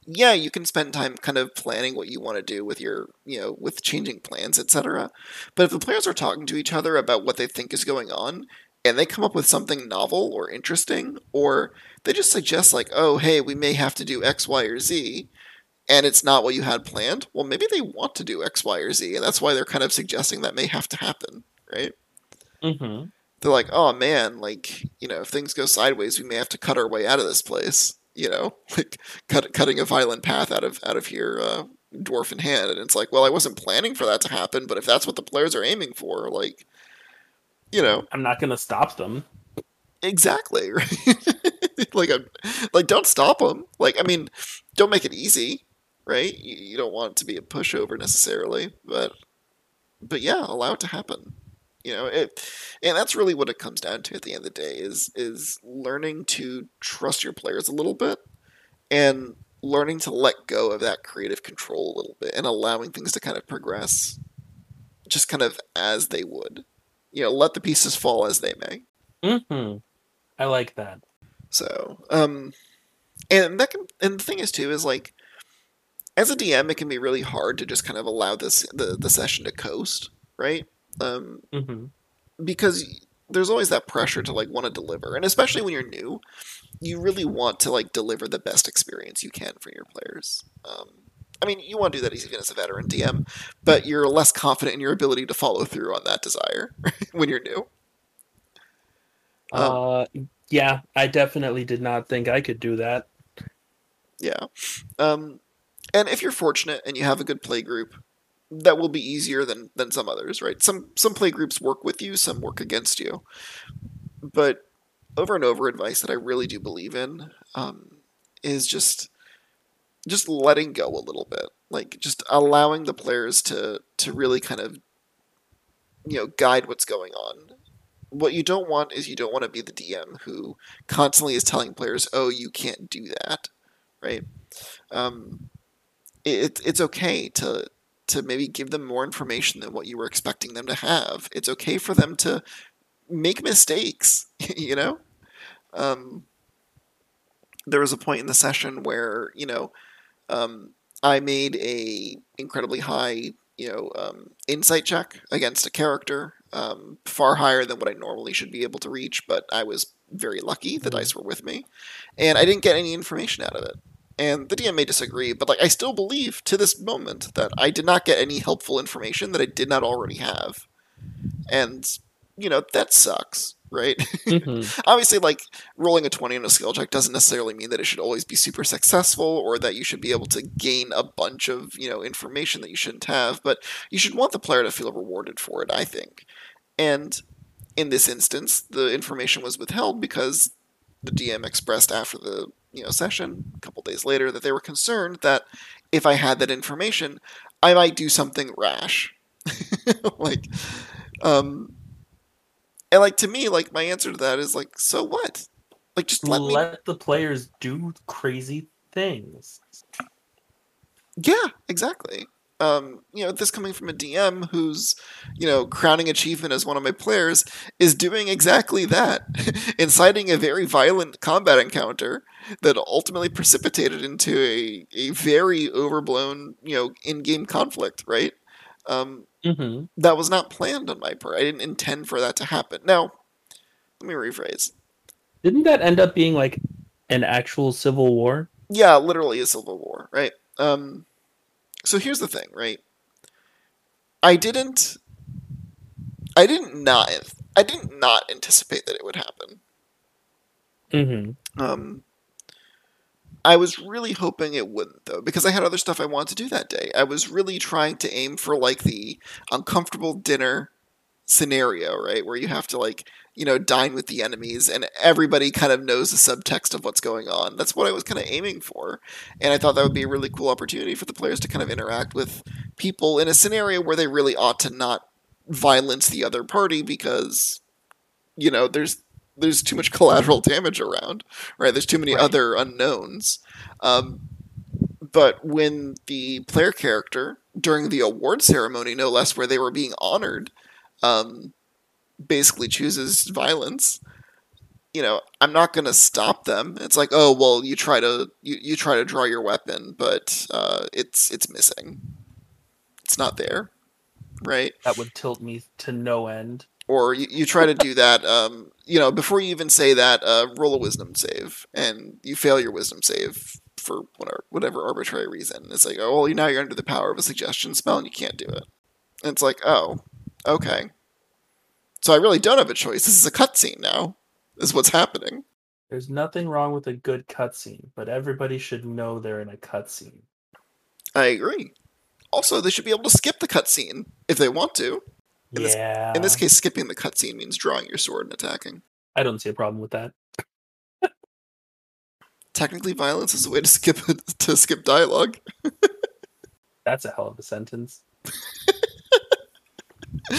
yeah, you can spend time kind of planning what you want to do with your, you know, with changing plans, etc. But if the players are talking to each other about what they think is going on and they come up with something novel or interesting or they just suggest like, "Oh, hey, we may have to do X, Y, or Z." And it's not what you had planned. Well, maybe they want to do X, Y, or Z, and that's why they're kind of suggesting that may have to happen, right? hmm they're like, oh man, like you know, if things go sideways, we may have to cut our way out of this place. You know, [LAUGHS] like cut, cutting a violent path out of out of here, uh, dwarf in hand. And it's like, well, I wasn't planning for that to happen, but if that's what the players are aiming for, like, you know, I'm not gonna stop them. exactly, [LAUGHS] right? like, I'm, like don't stop them. Like, I mean, don't make it easy, right? You, you don't want it to be a pushover necessarily, but but yeah, allow it to happen. You know, it, and that's really what it comes down to at the end of the day is is learning to trust your players a little bit and learning to let go of that creative control a little bit and allowing things to kind of progress just kind of as they would. You know, let the pieces fall as they may. hmm I like that. So, um, and that can, and the thing is too is like, as a DM, it can be really hard to just kind of allow this the the session to coast, right? Um, hmm because there's always that pressure to like want to deliver, and especially when you're new, you really want to like deliver the best experience you can for your players. Um, I mean, you want to do that even as a veteran DM, but you're less confident in your ability to follow through on that desire [LAUGHS] when you're new. Um, uh, yeah, I definitely did not think I could do that. Yeah. Um, and if you're fortunate and you have a good play group, that will be easier than, than some others, right? Some some play groups work with you, some work against you. But over and over advice that I really do believe in um, is just just letting go a little bit. Like just allowing the players to to really kind of you know guide what's going on. What you don't want is you don't want to be the DM who constantly is telling players, "Oh, you can't do that." right? Um, it, it's okay to to maybe give them more information than what you were expecting them to have. It's okay for them to make mistakes, [LAUGHS] you know. Um, there was a point in the session where you know um, I made a incredibly high you know um, insight check against a character, um, far higher than what I normally should be able to reach, but I was very lucky. The dice were with me, and I didn't get any information out of it. And the DM may disagree, but like I still believe to this moment that I did not get any helpful information that I did not already have. And you know, that sucks, right? hmm [LAUGHS] Obviously like rolling a 20 on a skill check doesn't necessarily mean that it should always be super successful or that you should be able to gain a bunch of, you know, information that you shouldn't have, but you should want the player to feel rewarded for it, I think. And in this instance, the information was withheld because the DM expressed after the you know session a couple days later that they were concerned that if I had that information, I might do something rash. [LAUGHS] like, um, and like to me, like my answer to that is like, so what? Like, just let Let, me. the players do crazy things. Yeah, exactly. Um, you know, this coming from a DM who's, you know, crowning achievement as one of my players is doing exactly that, [LAUGHS] inciting a very violent combat encounter that ultimately precipitated into a, a very overblown, you know, in-game conflict, right? Um, Mm-hmm. that was not planned on my part. I didn't intend for that to happen. Now, let me rephrase. Didn't that end up being like an actual civil war? Yeah, literally a civil war, right? Um, so here's the thing, right? I didn't, I didn't not, I didn't not anticipate that it would happen. Mm-hmm. Um, I was really hoping it wouldn't, though, because I had other stuff I wanted to do that day. I was really trying to aim for like the uncomfortable dinner scenario, right, where you have to like you know dine with the enemies, and everybody kind of knows the subtext of what's going on. That's what I was kind of aiming for, and I thought that would be a really cool opportunity for the players to kind of interact with people in a scenario where they really ought to not violence the other party because you know there's there's too much [LAUGHS] collateral damage around right there's too many Right. other unknowns um, but when the player character during the award ceremony no less where they were being honored um, basically chooses violence you know i'm not going to stop them. It's like oh well you try to you, you try to draw your weapon but uh, it's it's missing. It's not there. Right? That would tilt me to no end. or you, you try to do that um, you know before you even say that uh, roll a wisdom save and you fail your wisdom save for whatever, whatever arbitrary reason. It's like oh well now you're under the power of a suggestion spell and you can't do it. And it's like oh okay so i really don't have a choice this is a cutscene now is what's happening There's nothing wrong with a good cutscene, but everybody should know they're in a cutscene. i agree also they should be able to skip the cutscene if they want to In this- yeah. in this case skipping the cutscene means drawing your sword and attacking I don't see a problem with that. technically violence is a way to skip [LAUGHS] to skip dialogue [LAUGHS] That's a hell of a sentence. [LAUGHS] [LAUGHS]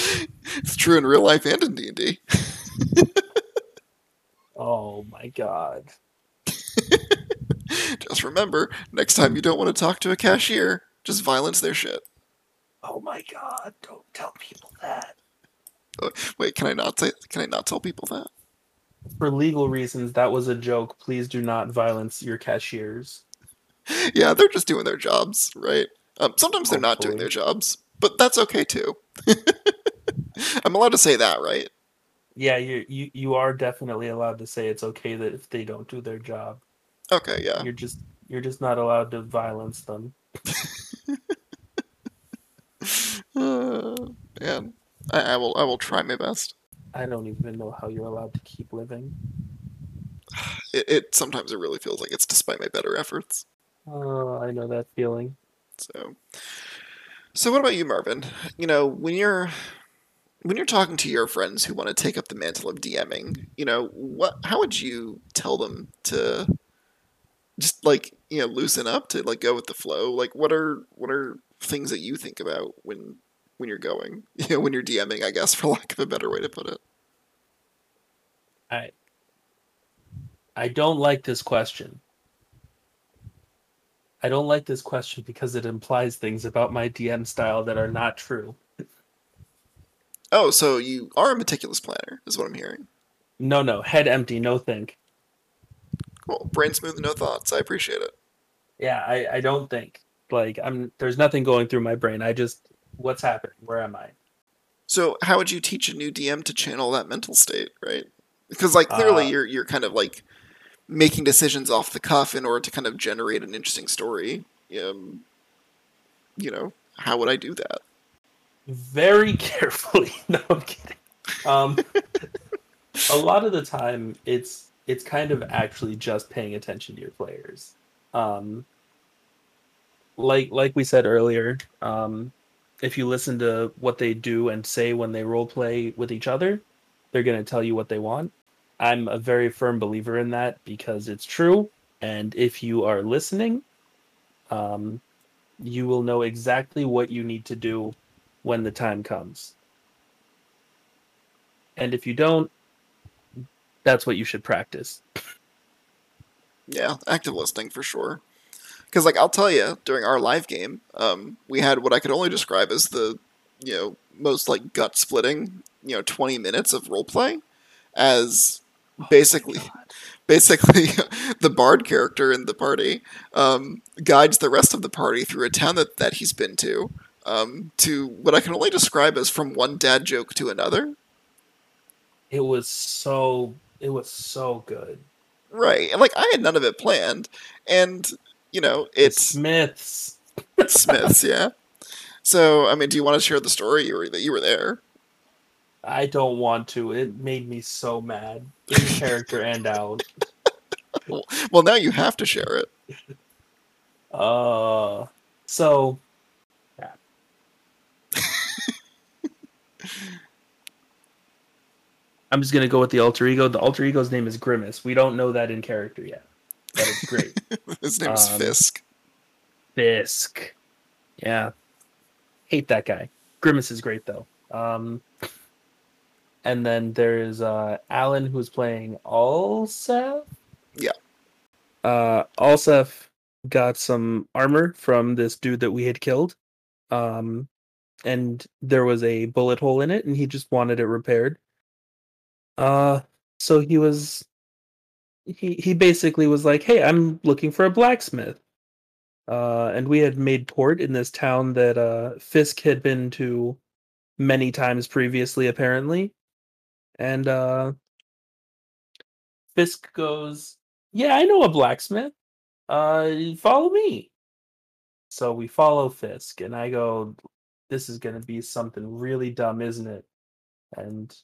it's true in real life and in d&d Oh my god. [LAUGHS] Just remember, next time you don't want to talk to a cashier, just violence their shit. Oh my god. Don't tell people that. Wait, can I not say? Can I not tell people that? For legal reasons, that was a joke. Please do not violence your cashiers. [LAUGHS] Yeah, they're just doing their jobs, right? Um, sometimes they're not doing their jobs, but that's okay too. [LAUGHS] I'm allowed to say that, right? Yeah, you you you are definitely allowed to say it's okay that if they don't do their job. Okay, yeah. You're just you're just not allowed to violence them. [LAUGHS] Uh, man, I, I will. I will try my best. I don't even know how you're allowed to keep living. [SIGHS] It, it sometimes it really feels like it's despite my better efforts. Oh, I know that feeling. So, so what about you, Marvin? You know, when you're when you're talking to your friends who want to take up the mantle of DMing, you know, what how would you tell them to just like, you know, loosen up to like go with the flow? Like what are what are things that you think about when when you're going? [LAUGHS] You know, when you're DMing, I guess for lack of a better way to put it. I I don't like this question. I don't like this question because it implies things about my DM style that are not true. Oh, so you are a meticulous planner, is what I'm hearing. No, no, head empty, no think. Cool. Brain smooth, no thoughts. I appreciate it. Yeah, I, I don't think. Like I'm there's nothing going through my brain. I just what's happening? Where am I? So how would you teach a new DM to channel that mental state, right? Because like clearly Uh, you're you're kind of like making decisions off the cuff in order to kind of generate an interesting story. Um, you know, how would I do that? Very [LAUGHS] carefully. [LAUGHS] No, I'm kidding. Um [LAUGHS] a lot of the time it's it's kind of actually just paying attention to your players. Um like like we said earlier, um if you listen to what they do and say when they role play with each other, they're going to tell you what they want. I'm a very firm believer in that because it's true and if you are listening, um you will know exactly what you need to do when the time comes. And if you don't, that's what you should practice. Yeah, active listening for sure. because like I'll tell you, during our live game, um, we had what I could only describe as the you know most like gut splitting you know twenty minutes of role play, as basically [LAUGHS] basically the bard character in the party um, guides the rest of the party through a town that, that he's been to um, to what i can only describe as from one dad joke to another It was so it was so good. right and like i had none of it planned and you know it's Smiths. smiths [LAUGHS] yeah so i mean do you want to share the story or that you were there I don't want to. It made me so mad. In character and out. [LAUGHS] well now you have to share it Uh so yeah. I'm just gonna go with the alter ego. The alter ego's name is Grimace. We don't know that in character yet. But it's great. [LAUGHS] his name is Um, fisk Fisk. Yeah. Hate that guy. Grimace is great though. Um and then there's uh Alan who's playing Alsef. Yeah. Uh Alsef got some armor from this dude that we had killed. Um and there was a bullet hole in it and he just wanted it repaired. Uh so he was he he basically was like, "Hey, I'm looking for a blacksmith." uh, and we had made port in this town that uh, Fisk had been to many times previously, apparently. And uh, Fisk goes, "Yeah, I know a blacksmith. Uh, follow me." So we follow Fisk, and I go, "This is going to be something really dumb, isn't it?" And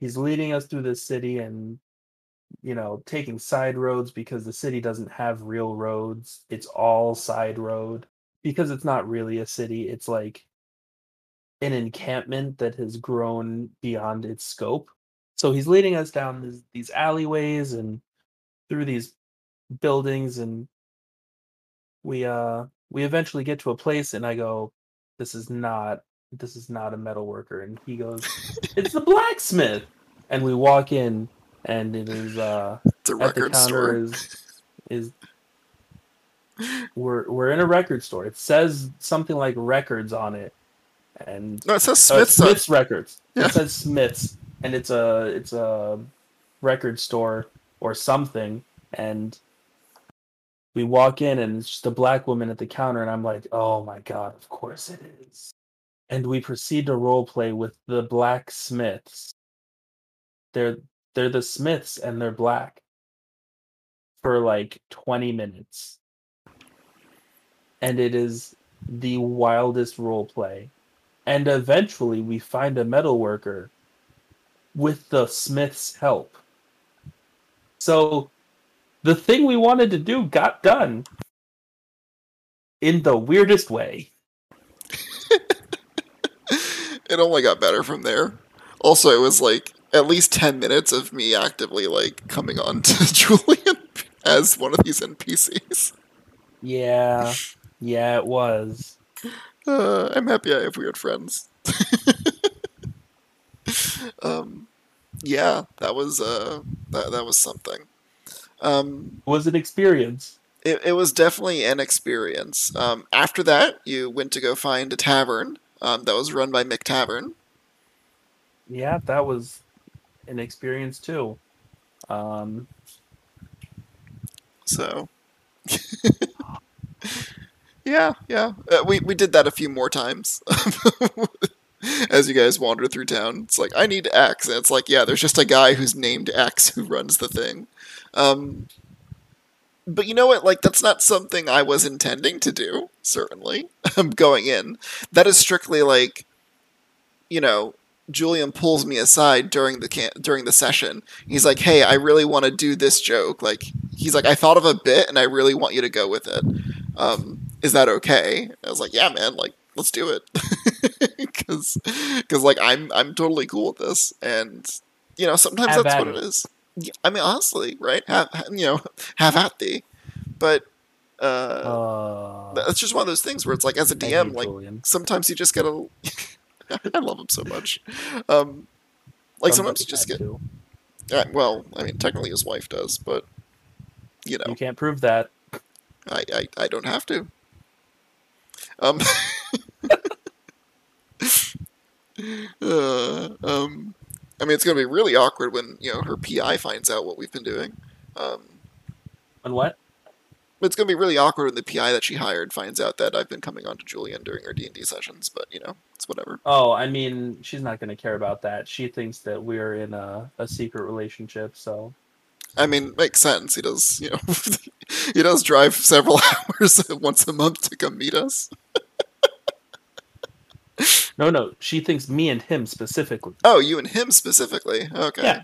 he's leading us through this city, and you know, taking side roads because the city doesn't have real roads. It's all side road because it's not really a city. It's like an encampment that has grown beyond its scope. So he's leading us down these, these alleyways and through these buildings and we uh we eventually get to a place and I go this is not this is not a metal worker and he goes it's the [LAUGHS] blacksmith and we walk in and it is uh [LAUGHS] it's a at the record counter store is is we're we're in a record store. It says something like records on it, and no it says uh, smith's on- Smith's Records. Yeah. It says Smith's, and it's a it's a record store or something. And we walk in, and it's just a black woman at the counter, and I'm like, oh my god, of course it is. And we proceed to role play with the black smiths They're they're the Smiths, and they're black for like 20 minutes. And it is the wildest role play and eventually we find a metal worker with the smith's help so the thing we wanted to do got done in the weirdest way [LAUGHS] it only got better from there. Also, it was like at least 10 minutes of me actively like coming on to [LAUGHS] Julian as one of these NPCs. yeah yeah it was Uh, I'm happy I have weird friends. [LAUGHS] um, yeah, that was uh, that, that was something. Um, it was an experience it, it was definitely an experience. Um, after that, you went to go find a tavern um, that was run by Mick Tavern. yeah that was an experience too um So, [LAUGHS] yeah, yeah, uh, we we did that a few more times. [LAUGHS] As you guys wander through town, it's like I need X, and it's like, yeah, there's just a guy who's named X who runs the thing. Um, but you know what? Like that's not something I was intending to do. Certainly, I'm [LAUGHS] going in. That is strictly like, you know, Julian pulls me aside during the can- during the session. He's like, "Hey, I really want to do this joke. Like, he's like, I thought of a bit, and I really want you to go with it. Um, is that okay?" I was like, "Yeah, man. Like, let's do it." [LAUGHS] Because, because like I'm I'm totally cool with this, and you know sometimes Have that's what it. it is. I mean, honestly, right? Have, ha- you know, have at thee. But uh, uh that's just one of those things where it's like, as a DM, like sometimes you just gotta. [LAUGHS] I love him so much. Um, like sometimes Somebody you just get. Uh, well, I mean, technically his wife does, but you know, you can't prove that I, I, I don't have to. Um, [LAUGHS] [LAUGHS] uh, um, I mean, it's going to be really awkward when you know her PI finds out what we've been doing. Um, And what? it's going to be really awkward when the PI that she hired finds out that I've been coming on to Julian during her D and D sessions. But you know, it's whatever. Oh, I mean, she's not going to care about that. She thinks that we're in a, a secret relationship, so I mean, makes sense. He does, you know, [LAUGHS] he does drive several [LAUGHS] hours once a month to come meet us. No, no. She thinks me and him specifically. Oh, you and him specifically. Okay. Yeah.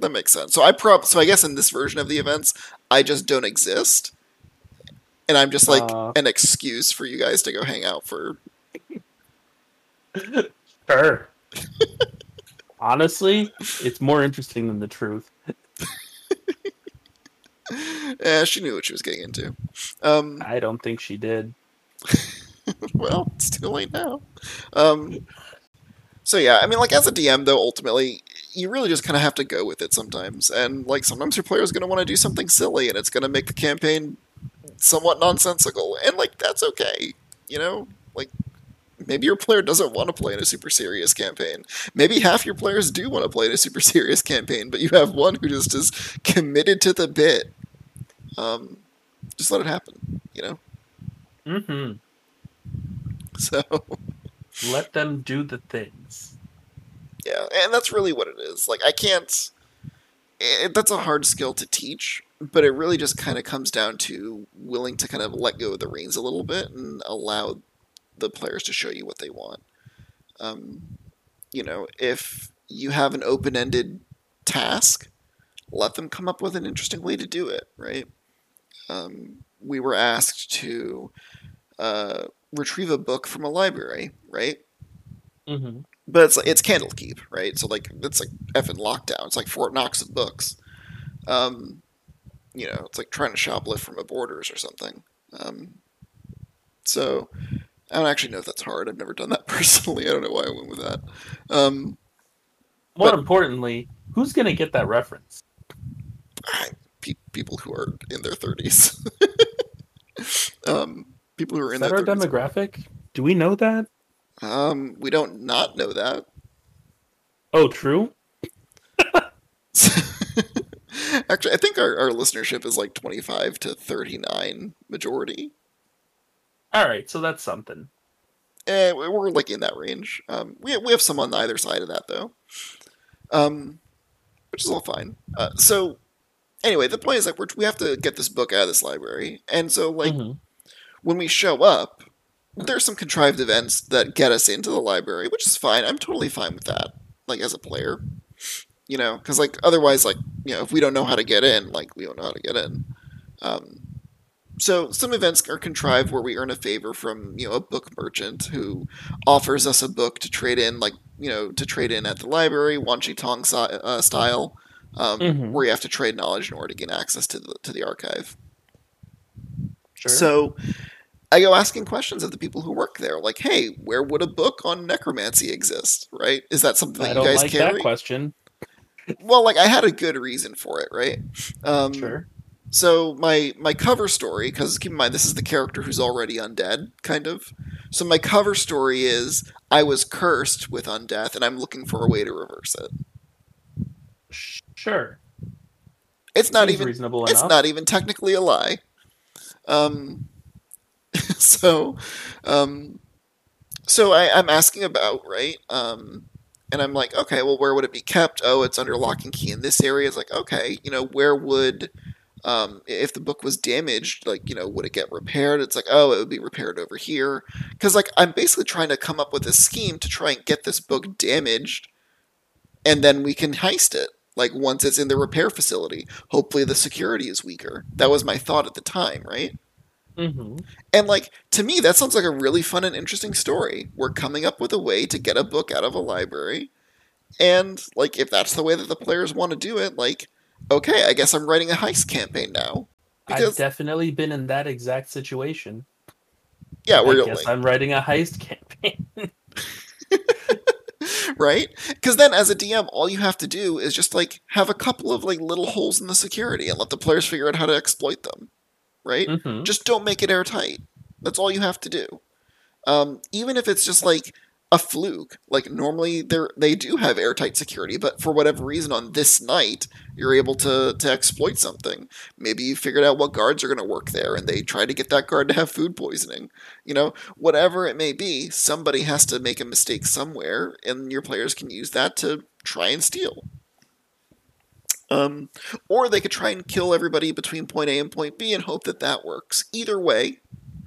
That makes sense. So I prob so I guess in this version of the events, I just don't exist. And I'm just like Uh. an excuse for you guys to go hang out for [LAUGHS] Sure. Honestly, it's more interesting than the truth. yeah, [LAUGHS] she knew what she was getting into. Um I don't think she did. [LAUGHS] [LAUGHS] well, it's too late now. Um so yeah, I mean like as a DM though ultimately you really just kind of have to go with it sometimes. And like sometimes your player is going to want to do something silly and it's going to make the campaign somewhat nonsensical and like that's okay, you know? Like maybe your player doesn't want to play in a super serious campaign. Maybe half your players do want to play in a super [LAUGHS] serious campaign, but you have one who just is committed to the bit. Um just let it happen, you know? hmm [LAUGHS] So Let them do the things. Yeah, and that's really what it is. Like I can't. It, that's a hard skill to teach, but it really just kind of comes down to willing to kind of let go of the reins a little bit and allow the players to show you what they want. Um, you know, if you have an open-ended task, let them come up with an interesting way to do it. Right? Um, we were asked to uh, retrieve a book from a library, right? hmm but it's it's Candlekeep, right? So like it's like effing lockdown. It's like Fort Knox of books. Um, you know, it's like trying to shoplift from a Borders or something. Um, so I don't actually know if that's hard. I've never done that [LAUGHS] personally. I don't know why I went with that. Um, More But- importantly, who's going to get that reference? I, pe- people who are in their thirties. [LAUGHS] um, people who are in that their our 30s. demographic? Do we know that? Um, we don't not know that. Oh, true. [LAUGHS] Actually, I think our, our listenership is like 25 to 39 majority. All right, so that's something. Eh, we're like in that range. Um, we, we have some on either side of that, though. Um, which is all fine. Uh, so, anyway, the point is like we're, we have to get this book out of this library. And so, like, Mhm. When we show up, there's some contrived events that get us into the library, which is fine. I'm totally fine with that, like, as a player. You know, because, like, otherwise, like, you know, if we don't know how to get in, like, we don't know how to get in. Um, so some events are contrived where we earn a favor from, you know, a book merchant who offers us a book to trade in, like, you know, to trade in at the library, Wan Shi Tong si- uh, style, um, Mhm. where you have to trade knowledge in order to gain access to the, to the archive. Sure. So I go asking questions of the people who work there, like, "Hey, where would a book on necromancy exist? Right? Is that something that I you don't guys like carry?" that question. Well, like I had a good reason for it, right? Um, Sure. So my my cover story, because keep in mind this is the character who's already undead, kind of. So my cover story is I was cursed with undeath, and I'm looking for a way to reverse it. Sure. It's not Seems even reasonable it's enough. not even technically a lie. Um, [LAUGHS] so, um, so I, I'm asking about right, um, and I'm like, okay, well, where would it be kept? Oh, it's under lock and key in this area. It's like, okay, you know, where would, um, if the book was damaged, like, you know, would it get repaired? It's like, oh, it would be repaired over here, because like I'm basically trying to come up with a scheme to try and get this book damaged, and then we can heist it like once it's in the repair facility hopefully the security is weaker that was my thought at the time right hmm and like to me that sounds like a really fun and interesting story. We're coming up with a way to get a book out of a library. And like if that's the way that the players want to do it like okay i guess i'm writing a heist campaign now. I've definitely been in that exact situation. yeah I we're guess like, I'm writing a heist campaign. [LAUGHS] right? Because then as a dm all you have to do is just like have a couple of like little holes in the security and let the players figure out how to exploit them right? Mhm. Just don't make it airtight. That's all you have to do. Um, even if it's just like a fluke, like normally they they do have airtight security, but for whatever reason on this night you're able to to exploit something. Maybe you figured out what guards are going to work there, and they try to get that guard to have food poisoning. You know, whatever it may be, somebody has to make a mistake somewhere, and your players can use that to try and steal. Um, or they could try and kill everybody between point A and point B and hope that that works. Either way,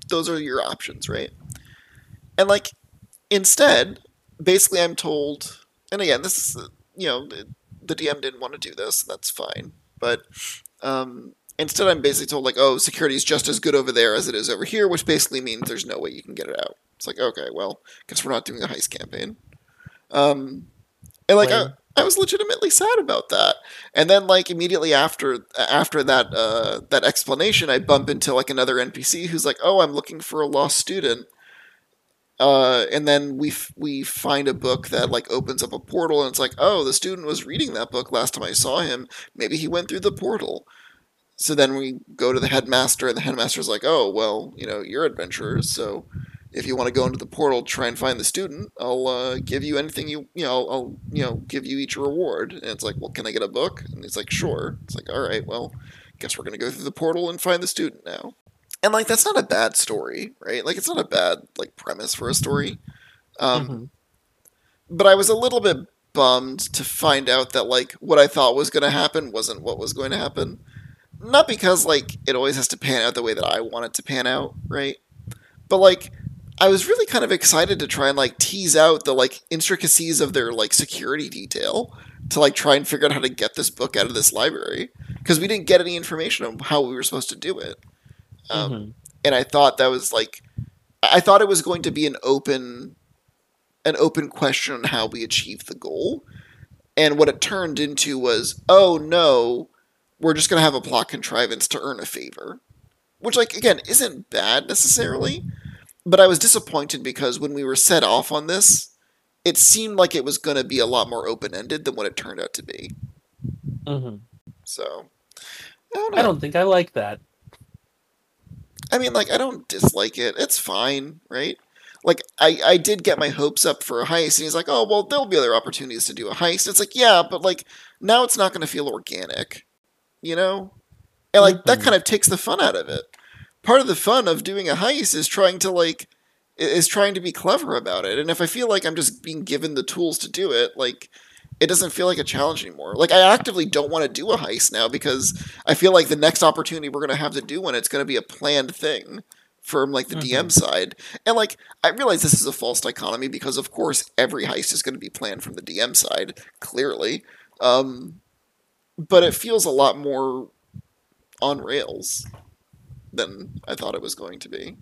those are your options, right? And like, instead, basically, I'm told, and again, this is, uh, you know, the- DM didn't want to do this. That's fine, but um, instead, I'm basically told like, oh, security is just as good over there as it is over here, which basically means there's no way you can get it out. It's like, okay, well, guess we're not doing a heist campaign. Um, and like, I, Lame. I was legitimately sad about that. And then like immediately after after that uh, that explanation, I bump into like another NPC who's like, "Oh, I'm looking for a lost student." Uh, and then we f- we find a book that like opens up a portal, and it's like, "Oh, the student was reading that book last time I saw him. Maybe he went through the portal." So then we go to the headmaster, and the headmaster's like, "Oh, well, you know, you're adventurers, so if you want to go into the portal, try and find the student. I'll uh, give you anything you you know. I'll, I'll you know give you each a reward." And it's like, "Well, can I get a book?" And he's like, "Sure." It's like, "All right, well, guess we're gonna go through the portal and find the student now." And like, that's not a bad story, right? Like, it's not a bad like premise for a story. Um, Mhm. but I was a little bit bummed to find out that like what I thought was going to happen wasn't what was going to happen. Not because like it always has to pan out the way that I want it to pan out, right? But like I was really kind of excited to try and like tease out the like intricacies of their like security detail to like try and figure out how to get this book out of this library because we didn't get any information on how we were supposed to do it. Um, Mhm. and I thought that was like I thought it was going to be an open an open question on how we achieve the goal. And what it turned into was, oh no, we're just gonna have a plot contrivance to earn a favor. Which like again isn't bad necessarily, but I was disappointed because when we were set off on this, it seemed like it was gonna be a lot more open ended than what it turned out to be. Mhm. So I don't know. I don't think I like that. I mean, like, I don't dislike it. It's fine, right? Like, I, I did get my hopes up for a heist, and he's like, oh, well, there'll be other opportunities to do a heist. It's like, yeah, but, like, now it's not going to feel organic, you know? And, like, that Mhm. kind of takes the fun out of it. Part of the fun of doing a heist is trying to, like, is trying to be clever about it. And if I feel like I'm just being given the tools to do it, like, it doesn't feel like a challenge anymore. Like, I actively don't want to do a heist now because I feel like the next opportunity we're going to have to do one, it's going to be a planned thing from like the DM side. And like I realize this is a false dichotomy because of course every heist is going to be planned from the DM side, clearly. Um, but it feels a lot more on rails than I thought it was going to be.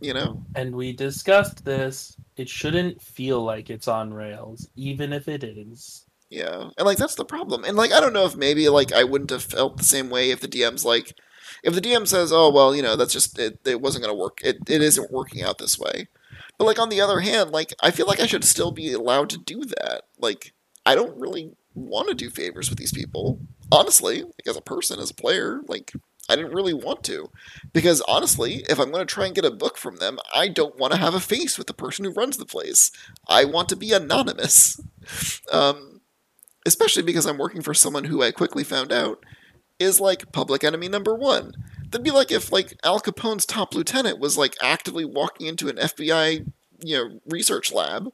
You know? And we discussed this. It shouldn't feel like it's on rails, even if it is. Yeah, and like that's the problem. And like I don't know if maybe like I wouldn't have felt the same way if the DM's like, if the DM says, "Oh well, you know that's just it. It wasn't gonna work. It it isn't working out this way." But like on the other hand, like I feel like I should still be allowed to do that. Like I don't really want to do favors with these people. Honestly, like as a person, as a player, like I didn't really want to. Because honestly, if I'm going to try and get a book from them, I don't want to have a face with the person who runs the place. I want to be anonymous. [LAUGHS] Um, especially because I'm working for someone who I quickly found out is like public enemy number one. That'd be like if like Al Capone's top lieutenant was like actively walking into an FBI, you know, research lab,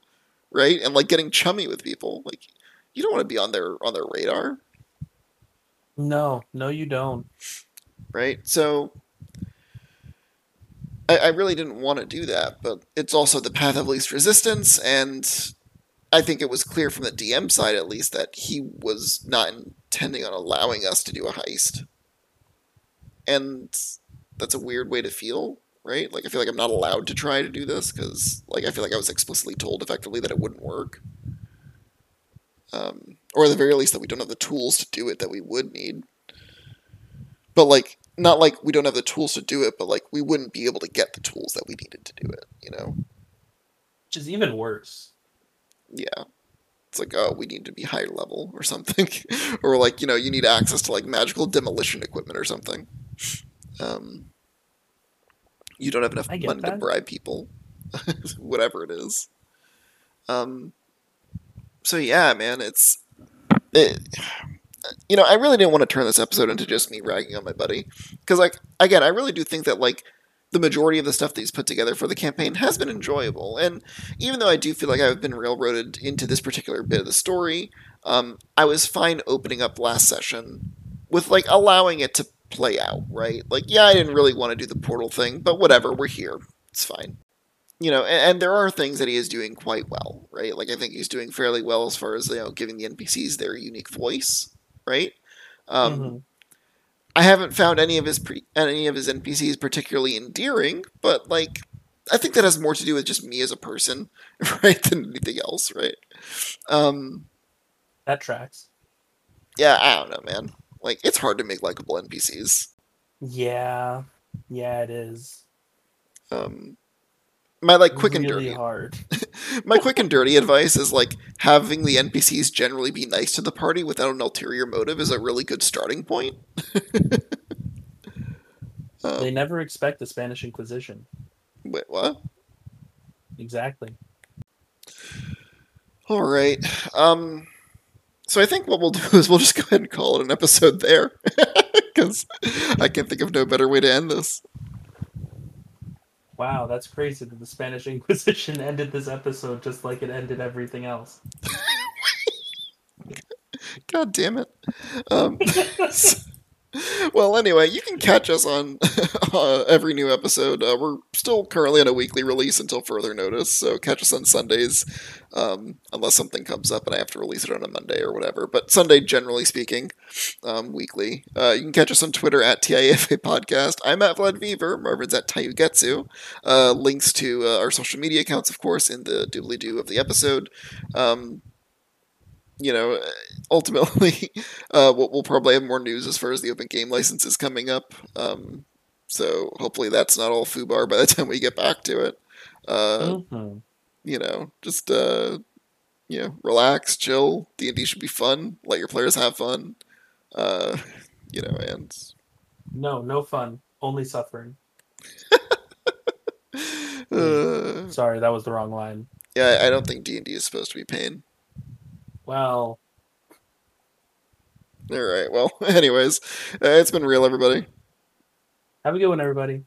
right, and like getting chummy with people. Like, you don't want to be on their on their radar, No, no, you don't. Right? So. I, I really didn't want to do that, but it's also the path of least resistance, and I think it was clear from the DM side, at least, that he was not intending on allowing us to do a heist. And that's a weird way to feel, right? Like, I feel like I'm not allowed to try to do this because, like, I feel like I was explicitly told effectively that it wouldn't work. Um, or at the very least, that we don't have the tools to do it that we would need. But, like, not like we don't have the tools to do it, but, like, we wouldn't be able to get the tools that we needed to do it, you know? Which is even worse. yeah it's like oh we need to be higher level or something [LAUGHS] or like you know you need access to like magical demolition equipment or something Um, you don't have enough I get money to bribe people, [LAUGHS] whatever it is. Um, so yeah, man, it's it, you know, I really didn't want to turn this episode into just me ragging on my buddy because, like, again, I really do think that like the majority of the stuff that he's put together for the campaign has been enjoyable, and even though I do feel like I've been railroaded into this particular bit of the story, um, I was fine opening up last session with like allowing it to play out, right? Like, yeah, I didn't really want to do the portal thing, but whatever, we're here, it's fine you know, and, and, there are things that he is doing quite well, right? Like I think he's doing fairly well as far as you know giving the NPCs their unique voice, right? Um, mm-hmm. I haven't found any of his pre- any of his NPCs particularly endearing, but like I think that has more to do with just me as a person, [LAUGHS] right, than anything else, right? Um, that tracks. Yeah, I don't know, man. Like it's hard to make likable NPCs. Yeah, yeah, it is. Um, my like quick really and dirty hard. [LAUGHS] my quick and dirty advice is like having the NPCs generally be nice to the party without an ulterior motive is a really good starting point. [LAUGHS] um, they never expect the Spanish Inquisition. Wait, what? Exactly. All right. Um so I think what we'll [LAUGHS] do is we'll just go ahead and call it an episode there because I can't think of no better way to end this. Wow, that's crazy that the Spanish [LAUGHS] Inquisition ended this episode just like it ended everything else. [LAUGHS] God damn it. Um, [LAUGHS] well, anyway, you can catch us on [LAUGHS] uh, every new episode. Uh, we're still currently on a weekly release until further notice, so catch us on Sundays, um, unless something comes up and I have to release it on a Monday or whatever. But Sunday, generally speaking, um, weekly. Uh, you can catch us on Twitter at TIFA Podcast. I'm at Vlad Beaver. Marvin's at Taiyougetsu. Uh, links to uh, our social media accounts, of course, in the doobly doo of the episode. Um, you know, ultimately, [LAUGHS] uh, we'll, we'll, probably have more news as far as the open game licenses coming up. Um, so hopefully that's not all foobar by the [LAUGHS] time we get back to it. Uh, mm-hmm. You know, just uh, you know, relax, chill. D and D should be fun. Let your players have fun. Uh, [LAUGHS] you know, and no, no fun, only suffering. uh, Sorry, that was the wrong line. Yeah, I don't think D and D is supposed to be pain. Well. All right. Well, [LAUGHS] anyways, uh, it's been real, everybody. Have a good one, everybody.